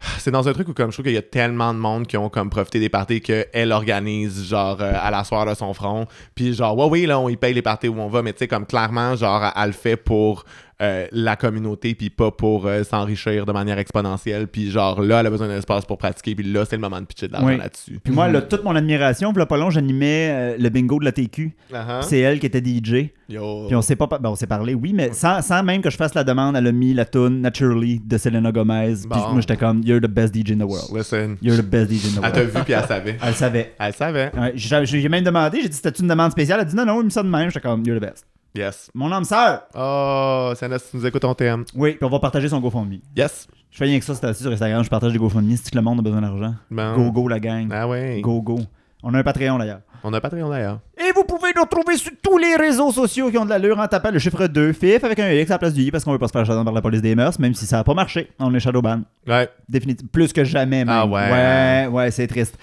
c'est dans un truc où comme je trouve qu'il y a tellement de monde qui ont comme profité des parties qu'elle organise genre euh, à la soirée de son front. Puis genre ouais oui là on y paye les parties où on va mais tu sais comme clairement genre elle le fait pour euh, la communauté puis pas pour euh, s'enrichir de manière exponentielle puis genre là elle a besoin d'un espace pour pratiquer puis là c'est le moment de pitcher de l'argent Oui. là-dessus Puis moi, là, toute mon admiration, puis là, pas long, j'animais euh, le bingo de la TQ. Uh-huh. C'est elle qui était DJ. Yo. Puis on s'est pas, ben, on s'est parlé, oui, mais sans, sans même que je fasse la demande, elle a mis la tune Naturally de Selena Gomez. Puis moi, j'étais comme, You're the best DJ in the world. Listen You're the best DJ in the elle t'a world. vu puis elle savait Elle savait. elle savait Ouais, j'ai j'ai même demandé, j'ai dit, c'était une demande spéciale? Elle a dit, non, non, il me ça de même. J'étais comme, You're the best. Yes Mon âme sœur. oh Sienna si tu nous écoutes on t'aime Oui, puis on va partager son GoFundMe. yes Je fais rien que ça, assis sur Instagram, je partage des GoFundMe. C'est que le monde a besoin d'argent. Bon. Go, go, la gang. ah ouais Go, go. On a un Patreon d'ailleurs. on a Patreon d'ailleurs Et vous pouvez nous retrouver sur tous les réseaux sociaux qui ont de l'allure en tapant le chiffre 2 FIF avec un X à la place du I parce qu'on veut pas se faire shutdown par la police des mœurs, même si ça a pas marché. On est Shadowban. ouais Définitivement. Plus que jamais, même. Ah ouais. Ouais, ouais, c'est triste.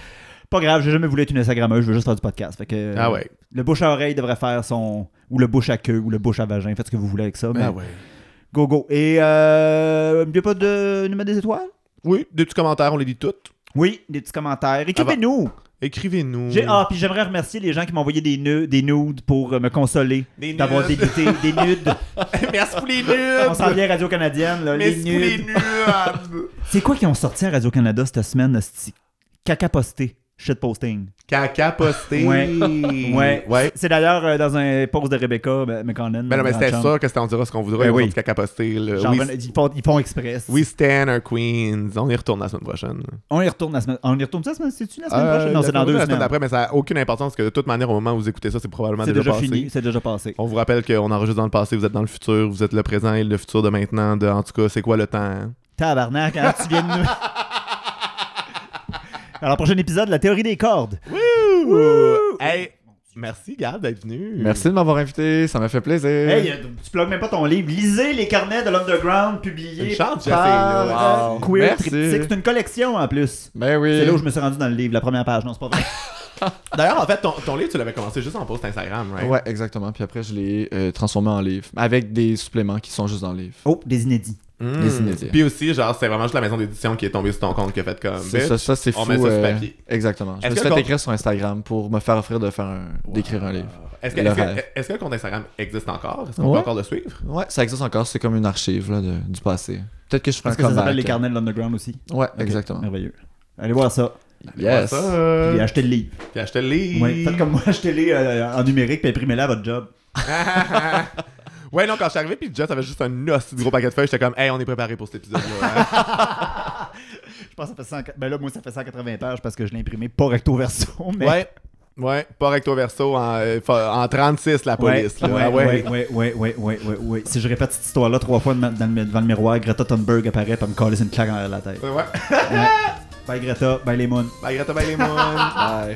Pas grave, j'ai jamais voulu être une Instagrammeuse, je veux juste faire du podcast. Fait que, euh, ah ouais Le bouche à oreille devrait faire son. Ou le bouche à queue, ou le bouche à vagin. Faites ce que vous voulez avec ça. Mais ah ouais go, go. Et euh. Pas de numéro des étoiles? oui des petits commentaires on les lit toutes Oui, des petits commentaires. Écrivez-nous. écrivez-nous J'ai- Ah, puis j'aimerais remercier les gens qui m'ont envoyé des, des nudes pour euh, me consoler d'avoir débité des nudes. Merci pour les nudes. On s'en vient à Radio-Canadienne, là, les Merci pour les nudes. C'est quoi qui ont sorti à Radio-Canada cette semaine? Caca posté, shit posting. Caca posté. Ouais. Ouais. Ouais. C'est d'ailleurs euh, dans un post de Rebecca ben, McConnell. Mais non, mais c'était sûr que c'était on dira ce qu'on voudrait. Ben oui. caca posté. Genre, ben, ils, font, ils font express. we stand our queens. On y retourne la semaine prochaine. On y retourne la semaine. On y retourne ça la semaine? C'est-tu la semaine Euh, prochaine? Non, c'est dans deux semaines. d'après, mais ça n'a aucune importance parce que de toute manière, au moment où vous écoutez ça, c'est probablement C'est déjà, déjà passé. fini. C'est déjà passé. On vous rappelle qu'on enregistre dans le passé, vous êtes dans le futur, vous êtes le présent et le futur de maintenant. De, en tout cas, c'est quoi le temps? hein? Tabarnak, hein, tu viens de nous... Alors, prochain épisode, la théorie des cordes. Wouh! Hey, merci Gab d'être venu. Merci de m'avoir invité, ça m'a fait plaisir. Hey, euh, tu plugues même pas ton livre. Lisez les carnets de l'Underground publiés Une chance, par euh, Wow. Queer. C'est une collection en plus. Ben oui. C'est là où je me suis rendu dans le livre, la première page. Non, c'est pas vrai. D'ailleurs, en fait, ton, ton livre, tu l'avais commencé juste en post Instagram, right? Ouais, exactement. Puis après, je l'ai euh, transformé en livre. Avec des suppléments qui sont juste dans le livre. Oh, des inédits. Mm. Les inédits. Puis aussi, genre, c'est vraiment juste la maison d'édition qui est tombée sur ton compte qui a fait comme. C'est ça, ça c'est fou. on met ça sur euh, papier. Exactement. Je Est-ce me suis que fait le écrire sur Instagram pour me faire offrir de faire un... d'écrire un livre. Est-ce que, Le est-ce que- que le compte Instagram existe encore? Est-ce qu'on Ouais. peut encore le suivre? Ouais, ça existe encore. C'est comme une archive là, de- du passé. Peut-être que je ferai un que ça s'appelle les carnets de l'Underground aussi. Ouais, exactement. Merveilleux. Allez voir ça. Yes. Ça, euh, Puis achetez le livre. Puis achetez le livre. Ouais, faites comme moi, achetez-les euh, en numérique puis imprimez-les à votre job. ouais, non, quand je suis arrivé, puis Jess avait juste un os de gros paquet de feuilles, j'étais comme, hey, on est préparé pour cet épisode-là. hein. Je pense que ça fait 100... Ben là, moi, ça fait 180 pages parce que je l'ai imprimé pas recto verso, mais... ouais, ouais, pas recto verso en, euh, en 36, la police. ouais, Ah ouais, ouais, ouais, ouais, ouais, ouais, ouais, ouais. Si je répète cette histoire-là trois fois dans le- devant le miroir, Greta Thunberg apparaît pour me coller une claque en la tête. Ouais. Ouais. Bye Greta, bye les moons. Bye, Greta, bye les moons. Bye.